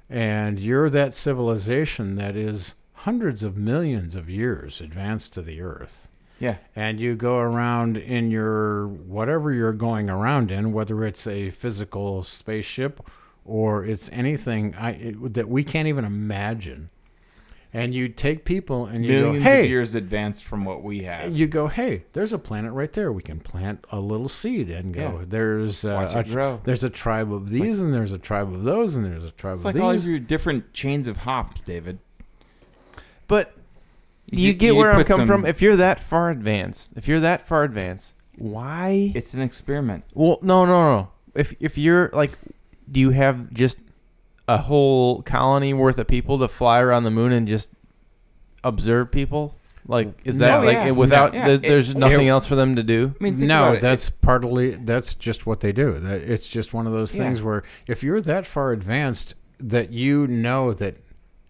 Speaker 4: And you're that civilization that is hundreds of millions of years advanced to the Earth
Speaker 3: Yeah,
Speaker 4: and you go around in your whatever you're going around in, whether it's a physical spaceship or it's anything I, it, that we can't even imagine, and you take people and you
Speaker 3: millions
Speaker 4: go, hey,
Speaker 3: of years advanced from what we have.
Speaker 4: you go, hey, there's a planet right there. We can plant a little seed and go.
Speaker 3: Yeah.
Speaker 4: There's uh, a,
Speaker 3: grow.
Speaker 4: there's a tribe of these and there's a tribe of those and there's a tribe
Speaker 3: It's
Speaker 4: of
Speaker 3: like all of
Speaker 4: these.
Speaker 3: your different chains of hops, David.
Speaker 1: But you,
Speaker 3: get-
Speaker 1: get
Speaker 3: you
Speaker 1: where I'm coming
Speaker 3: some-
Speaker 1: from. If you're that far advanced, if you're that far advanced, why?
Speaker 3: It's an experiment.
Speaker 1: Well, no, no, no. If if you're like, do you have just a whole colony worth of people to fly around the moon and just observe people? Like, is that
Speaker 3: No,
Speaker 1: like
Speaker 3: yeah.
Speaker 1: without?
Speaker 3: Yeah.
Speaker 1: There's,
Speaker 3: It-
Speaker 1: there's nothing else for them to do.
Speaker 3: I mean, think
Speaker 4: no,
Speaker 3: about it.
Speaker 4: that's partly that's just what they do. That it's just one of those
Speaker 3: Yeah.
Speaker 4: things where if you're that far advanced that you know that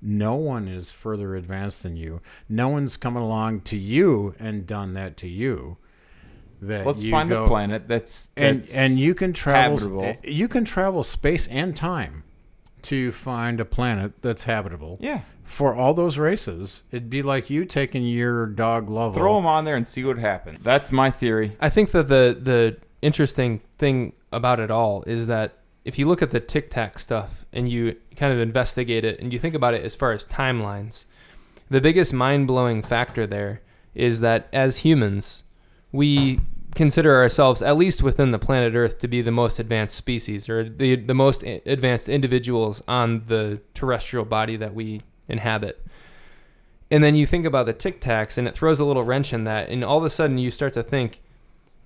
Speaker 4: no one is further advanced than you, no one's coming along to you and done that to you. That
Speaker 3: Let's
Speaker 4: you
Speaker 3: find
Speaker 4: go,
Speaker 3: a planet that's,
Speaker 4: and
Speaker 3: that's
Speaker 4: and you can travel
Speaker 3: habitable.
Speaker 4: you can travel space and time to find a planet that's habitable
Speaker 3: yeah.
Speaker 4: for all those races. It'd be like you taking your dog Lovell.
Speaker 3: Throw them on there and see what happens. That's my theory.
Speaker 2: I think that the the interesting thing about it all is that if you look at the Tic Tac stuff and you kind of investigate it and you think about it as far as timelines, the biggest mind blowing factor there is that as humans, we consider ourselves, at least within the planet Earth, to be the most advanced species or the the most advanced individuals on the terrestrial body that we inhabit. And then you think about the Tic Tacs, and it throws a little wrench in that, and all of a sudden you start to think,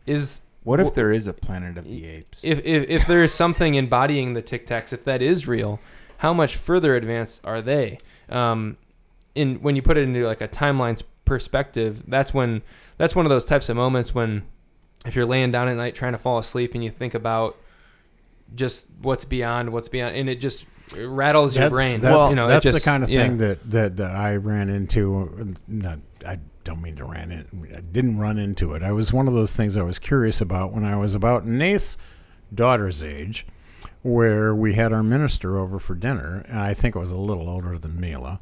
Speaker 2: is
Speaker 3: What if there is a planet of the apes?
Speaker 2: if if, if there is something embodying the Tic Tacs, if that is real, how much further advanced are they? Um, in when you put it into like a timeline's perspective, that's when that's one of those types of moments when if you're laying down at night trying to fall asleep and you think about just what's beyond what's beyond, and it just rattles your brain.
Speaker 4: That's,
Speaker 2: you know, it
Speaker 4: that's the kind of
Speaker 2: yeah.
Speaker 4: thing that, that, that I ran into. Not, I don't mean to ran in. I didn't run into it. I was one of those things I was curious about when I was about Nate's daughter's age, where we had our minister over for dinner, and I think it was a little older than Mila,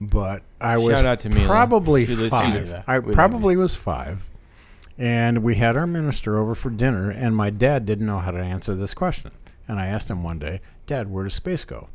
Speaker 4: but I was
Speaker 1: Shout out to
Speaker 4: probably five.
Speaker 3: she's a-
Speaker 4: I
Speaker 3: we love
Speaker 4: probably was five. And we had our minister over for dinner, and my dad didn't know how to answer this question. And I asked him one day, Dad, where does space go?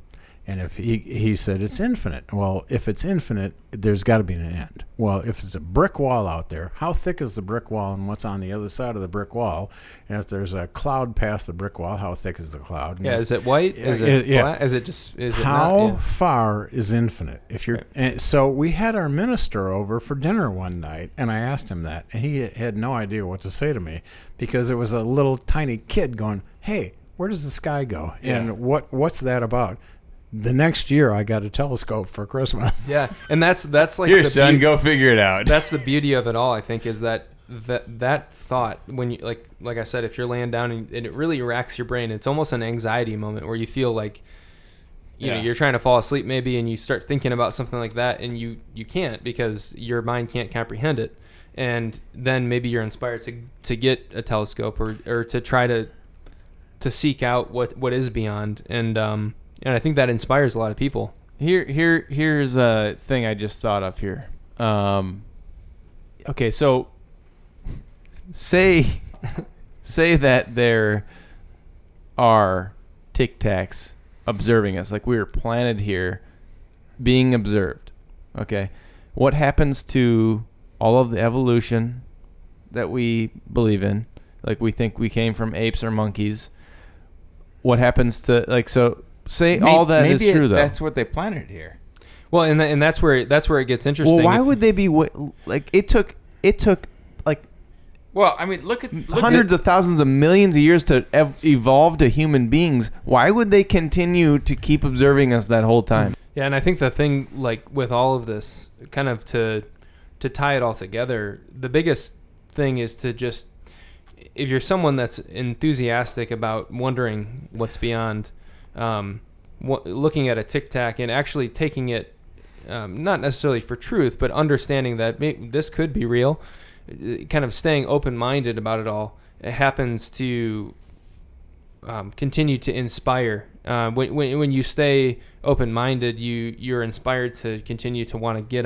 Speaker 4: And if he he said it's infinite. Well, if it's infinite, there's got to be an end. Well, if it's a brick wall out there, how thick is the brick wall and what's on the other side of the brick wall? And if there's a cloud past the brick wall, how thick is the cloud? And
Speaker 2: yeah, is it white? Is
Speaker 4: Yeah,
Speaker 2: it
Speaker 4: yeah.
Speaker 2: black? Is it just is it
Speaker 4: how
Speaker 2: not? Yeah.
Speaker 4: far is infinite? If you're
Speaker 2: Right.
Speaker 4: so we had our minister over for dinner one night, and I asked him that, and he had no idea what to say to me because there was a little tiny kid going, "Hey, where does the sky go?
Speaker 3: Yeah.
Speaker 4: And what what's that about?" The next year, I got a telescope for Christmas.
Speaker 2: Yeah, and that's that's like
Speaker 3: Here, son,
Speaker 2: beau-
Speaker 3: go figure it out.
Speaker 2: that's the beauty of it all. I think is that that that thought when you like like I said, if you're laying down and, and it really racks your brain, it's almost an anxiety moment where you feel like you know you're trying to fall asleep maybe, and you start thinking about something like that, and you you can't because your mind can't comprehend it, and then maybe you're inspired to to get a telescope or or to try to to seek out what what is beyond, and um and I think that inspires a lot of people.
Speaker 1: Here, here, here's a thing I just thought of here. Um, okay, so say, say that there are Tic Tacs observing us, like we were planted here, being observed. Okay, what happens to all of the evolution that we believe in? Like we think we came from apes or monkeys. What happens to like so? Say
Speaker 3: May-
Speaker 1: all that is
Speaker 3: maybe
Speaker 1: true
Speaker 3: it-
Speaker 1: though.
Speaker 3: That's what they planted here.
Speaker 2: Well, and tha- and that's where that's where it gets interesting.
Speaker 1: Well, why
Speaker 2: If-
Speaker 1: would they be wa- like? It took it took like
Speaker 3: Well, I mean, look at look
Speaker 1: hundreds of thousands of millions of years to ev- evolve to human beings. Why would they continue to keep observing us that whole time?
Speaker 2: Yeah, and I think the thing like with all of this, kind of to to tie it all together, the biggest thing is to just if you're someone that's enthusiastic about wondering what's beyond, um, looking at a tic tac and actually taking it, um, not necessarily for truth, but understanding that this could be real, uh, kind of staying open minded about it all. It happens to um, continue to inspire. Uh, when, when, when you stay open minded, you you're inspired to continue to want to get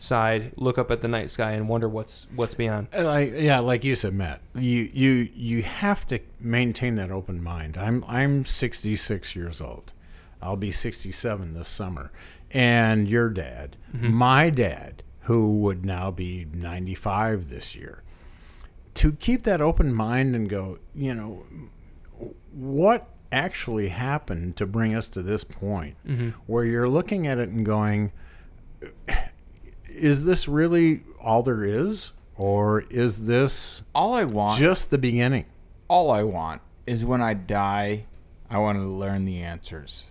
Speaker 2: outside, look up at the night sky, and wonder what's what's beyond.
Speaker 4: Uh, Like yeah, like you said, Matt, you you you have to maintain that open mind. I'm I'm 66 years old. I'll be 67 this summer. And your dad, my dad, who would now be 95 this year, to keep that open mind and go, you know, what actually happened to bring us to this point
Speaker 2: Mm-hmm.
Speaker 4: where you're looking at it and going, is this really all there is? Or is this
Speaker 3: all I want.
Speaker 4: just the beginning?
Speaker 3: all I want is when I die, I want to learn the answers.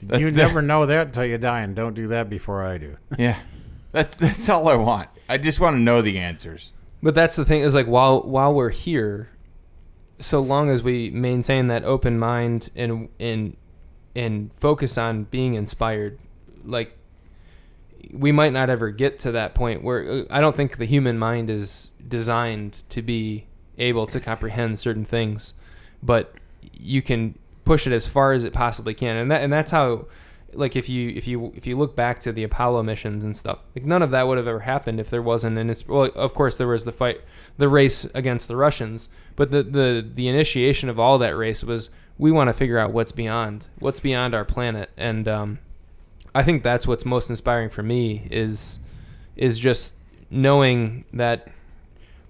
Speaker 4: You never know that until you die, and don't do that before I do.
Speaker 3: Yeah, that's that's all I want. I just want to know the answers.
Speaker 2: But that's the thing is like while while we're here, so long as we maintain that open mind and and and focus on being inspired, like we might not ever get to that point where uh, I don't think the human mind is designed to be able to comprehend certain things, but you can push it as far as it possibly can, and that and that's how. Like if you if you if you look back to the Apollo missions and stuff, like none of that would have ever happened if there wasn't an. ins- Well, of course there was the fight, the race against the Russians, but the the the initiation of all that race was we want to figure out what's beyond what's beyond our planet, and um, I think that's what's most inspiring for me is is just knowing that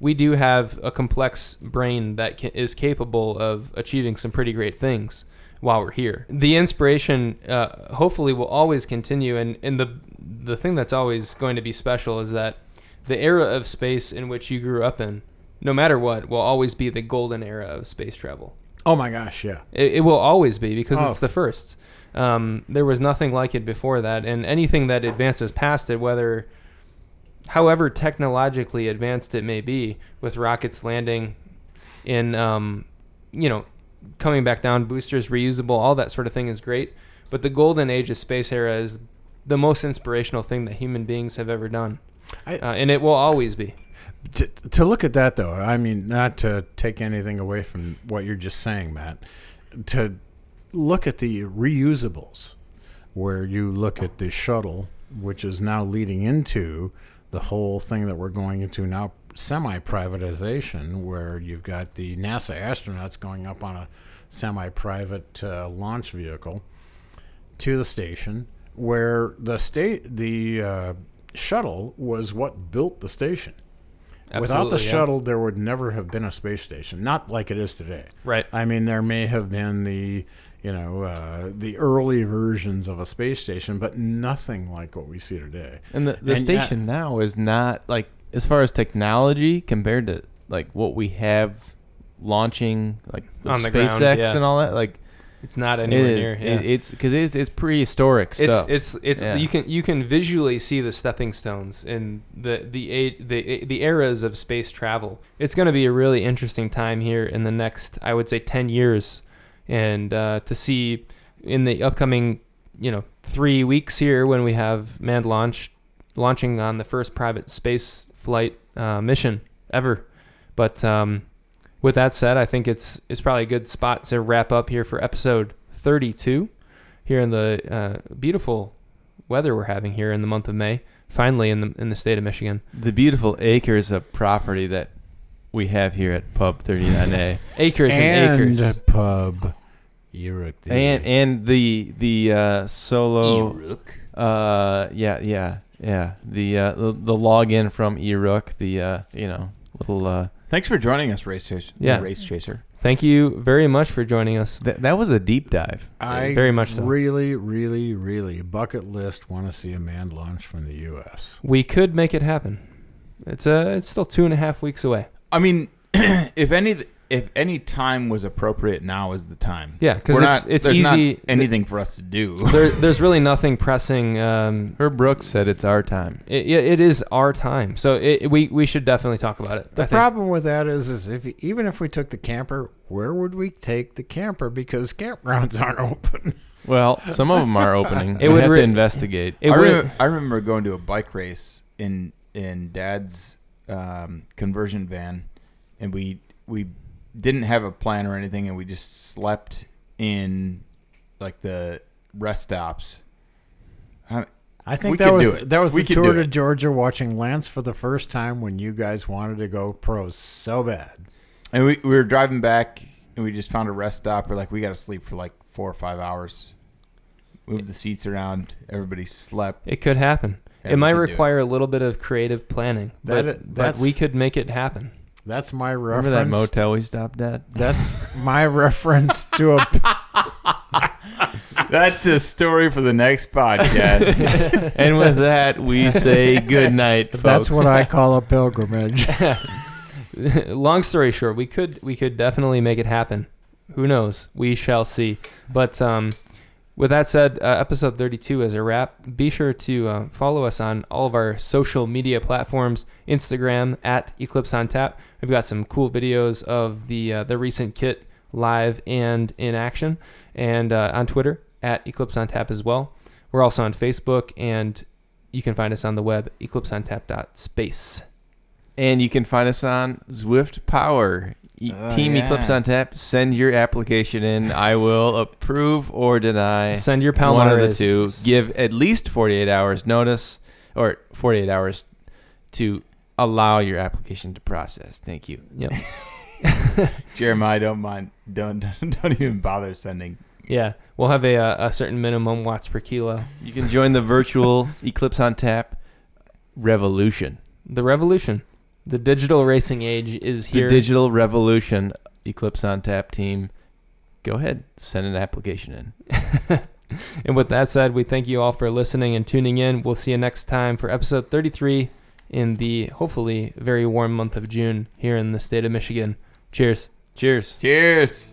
Speaker 2: we do have a complex brain that ca- is capable of achieving some pretty great things while we're here. The inspiration, uh, hopefully, will always continue, and and the the thing that's always going to be special is that the era of space in which you grew up in, no matter what, will always be the golden era of space travel.
Speaker 4: Oh my gosh, yeah.
Speaker 2: It, it will always be because
Speaker 4: Oh.
Speaker 2: it's the first. Um, there was nothing like it before that, and anything that advances past it, whether however technologically advanced it may be, with rockets landing in, um, you know, coming back down, boosters reusable, all that sort of thing is great. But the golden age of space era is the most inspirational thing that human beings have ever done,
Speaker 4: I-
Speaker 2: uh, and it will always be.
Speaker 4: To, to look at that though, I mean, not to take anything away from what you're just saying, Matt. To look at the reusables, where you look at the shuttle, which is now leading into the whole thing that we're going into now, semi-privatization, where you've got the NASA astronauts going up on a semi-private uh, launch vehicle to the station, where the state the uh, shuttle was what built the station. Absolutely, Without the
Speaker 2: yeah.
Speaker 4: shuttle, there would never have been a space station. Not like it is today.
Speaker 2: right?
Speaker 4: I mean, there may have been the, you know, uh, the early versions of a space station, but nothing like what we see today.
Speaker 1: And the, the
Speaker 4: And yet-
Speaker 1: station now is not like as far as technology compared to like what we have launching like with
Speaker 2: On the
Speaker 1: SpaceX
Speaker 2: ground, yeah.
Speaker 1: and all that. Like
Speaker 2: It's not
Speaker 1: it
Speaker 2: anywhere
Speaker 1: is,
Speaker 2: near.
Speaker 1: it- it's because it's it's prehistoric
Speaker 2: it's
Speaker 1: stuff.
Speaker 2: it's it's
Speaker 1: Yeah.
Speaker 2: you can you can visually see the stepping stones in the the a- the the eras of space travel. It's going to be a really interesting time here in the next I would say 10 years and uh, to see in the upcoming, you know, 3 weeks here when we have manned launch launching on the first private space flight uh, mission ever. But um, with that said, I think it's it's probably a good spot to wrap up here for episode 32 here in the uh, beautiful weather we're having here in the month of May. Finally, in the in the state of Michigan,
Speaker 1: the beautiful acres of property that we have here at Pub 39A,
Speaker 2: acres and, acres.
Speaker 4: pub. Uruk.
Speaker 1: and and the the uh, solo. Uh, yeah, yeah, yeah. The uh, the, the login from Erook, the uh, you know little uh,
Speaker 3: Thanks for joining us, Race Chaser.
Speaker 2: Yeah.
Speaker 3: Race Chaser.
Speaker 2: Thank you very much for joining us.
Speaker 1: that that was a deep dive.
Speaker 4: I
Speaker 2: very much so.
Speaker 4: really, really, really bucket list want to see a manned launch from the U.S.
Speaker 2: We could make it happen. It's uh, it's still two and a half weeks away.
Speaker 3: I mean, if any if any time was appropriate, now is the time.
Speaker 2: Yeah, because
Speaker 3: We're
Speaker 2: it's
Speaker 3: not-
Speaker 2: it's
Speaker 3: there's not
Speaker 2: easy.
Speaker 3: anything for us to do.
Speaker 2: there, there's really nothing pressing. Um,
Speaker 1: Herb Brooks said it's our time.
Speaker 2: it, it it is our time, so it, we we should definitely talk about it.
Speaker 4: The
Speaker 2: I think.
Speaker 4: problem with that is, is if even if we took the camper, where would we take the camper? Because campgrounds aren't open.
Speaker 1: Well, some of them are opening.
Speaker 2: It
Speaker 1: we
Speaker 2: would
Speaker 1: have
Speaker 2: re-
Speaker 1: to investigate.
Speaker 2: It
Speaker 3: I,
Speaker 2: would-
Speaker 3: remember, I remember going to a bike race in in Dad's um, conversion van, and we we didn't have a plan or anything, and we just slept in like the rest stops. I-
Speaker 4: I think that was
Speaker 3: do it.
Speaker 4: that was
Speaker 3: We
Speaker 4: the tour to. Georgia, watching Lance for the first time when you guys wanted to go pro so bad.
Speaker 3: And we, we were driving back, and we just found a rest stop. We're like, we got to sleep for like four or five hours. Moved the seats around. Everybody slept.
Speaker 2: It could happen.
Speaker 3: Yeah,
Speaker 2: it might
Speaker 3: could do
Speaker 2: require a little bit of creative planning,
Speaker 4: That
Speaker 2: but,
Speaker 4: i-
Speaker 2: but we could make it happen.
Speaker 4: That's my
Speaker 1: Remember
Speaker 4: reference.
Speaker 1: that motel we stopped at?
Speaker 4: That's my reference to a.
Speaker 3: That's a story for the next podcast.
Speaker 1: and with that, we say good night.
Speaker 4: That's what I call a pilgrimage.
Speaker 2: Long story short, we could we could definitely make it happen. Who knows? We shall see. But um, with that said, uh, episode 32 is a wrap. Be sure to uh, follow us on all of our social media platforms. Instagram at Eclipse on Tap. We've got some cool videos of the uh, the recent kit live and in action, and uh, on Twitter at Eclipse on Tap as well. We're also on Facebook, and you can find us on the web eclipseontap.space.
Speaker 1: And you can find us on Zwift Power. E-
Speaker 3: Oh,
Speaker 1: Team
Speaker 3: yeah.
Speaker 1: Eclipse on tap. Send your application in. I will approve or deny.
Speaker 2: Send your
Speaker 1: one of the two. Give at least 48 hours notice or 48 hours to allow your application to process. Thank you.
Speaker 2: Yep.
Speaker 3: Jeremiah, don't mind. Don't don't even bother sending.
Speaker 2: Yeah, we'll have a, uh, a certain minimum watts per kilo.
Speaker 1: You can join the virtual Eclipse on tap revolution.
Speaker 2: The revolution. The digital racing age is here.
Speaker 1: The digital revolution, Eclipse on Tap team. Go ahead, send an application in.
Speaker 2: and with that said, we thank you all for listening and tuning in. We'll see you next time for episode 33 in the hopefully very warm month of June here in the state of Michigan. Cheers.
Speaker 1: Cheers.
Speaker 3: Cheers.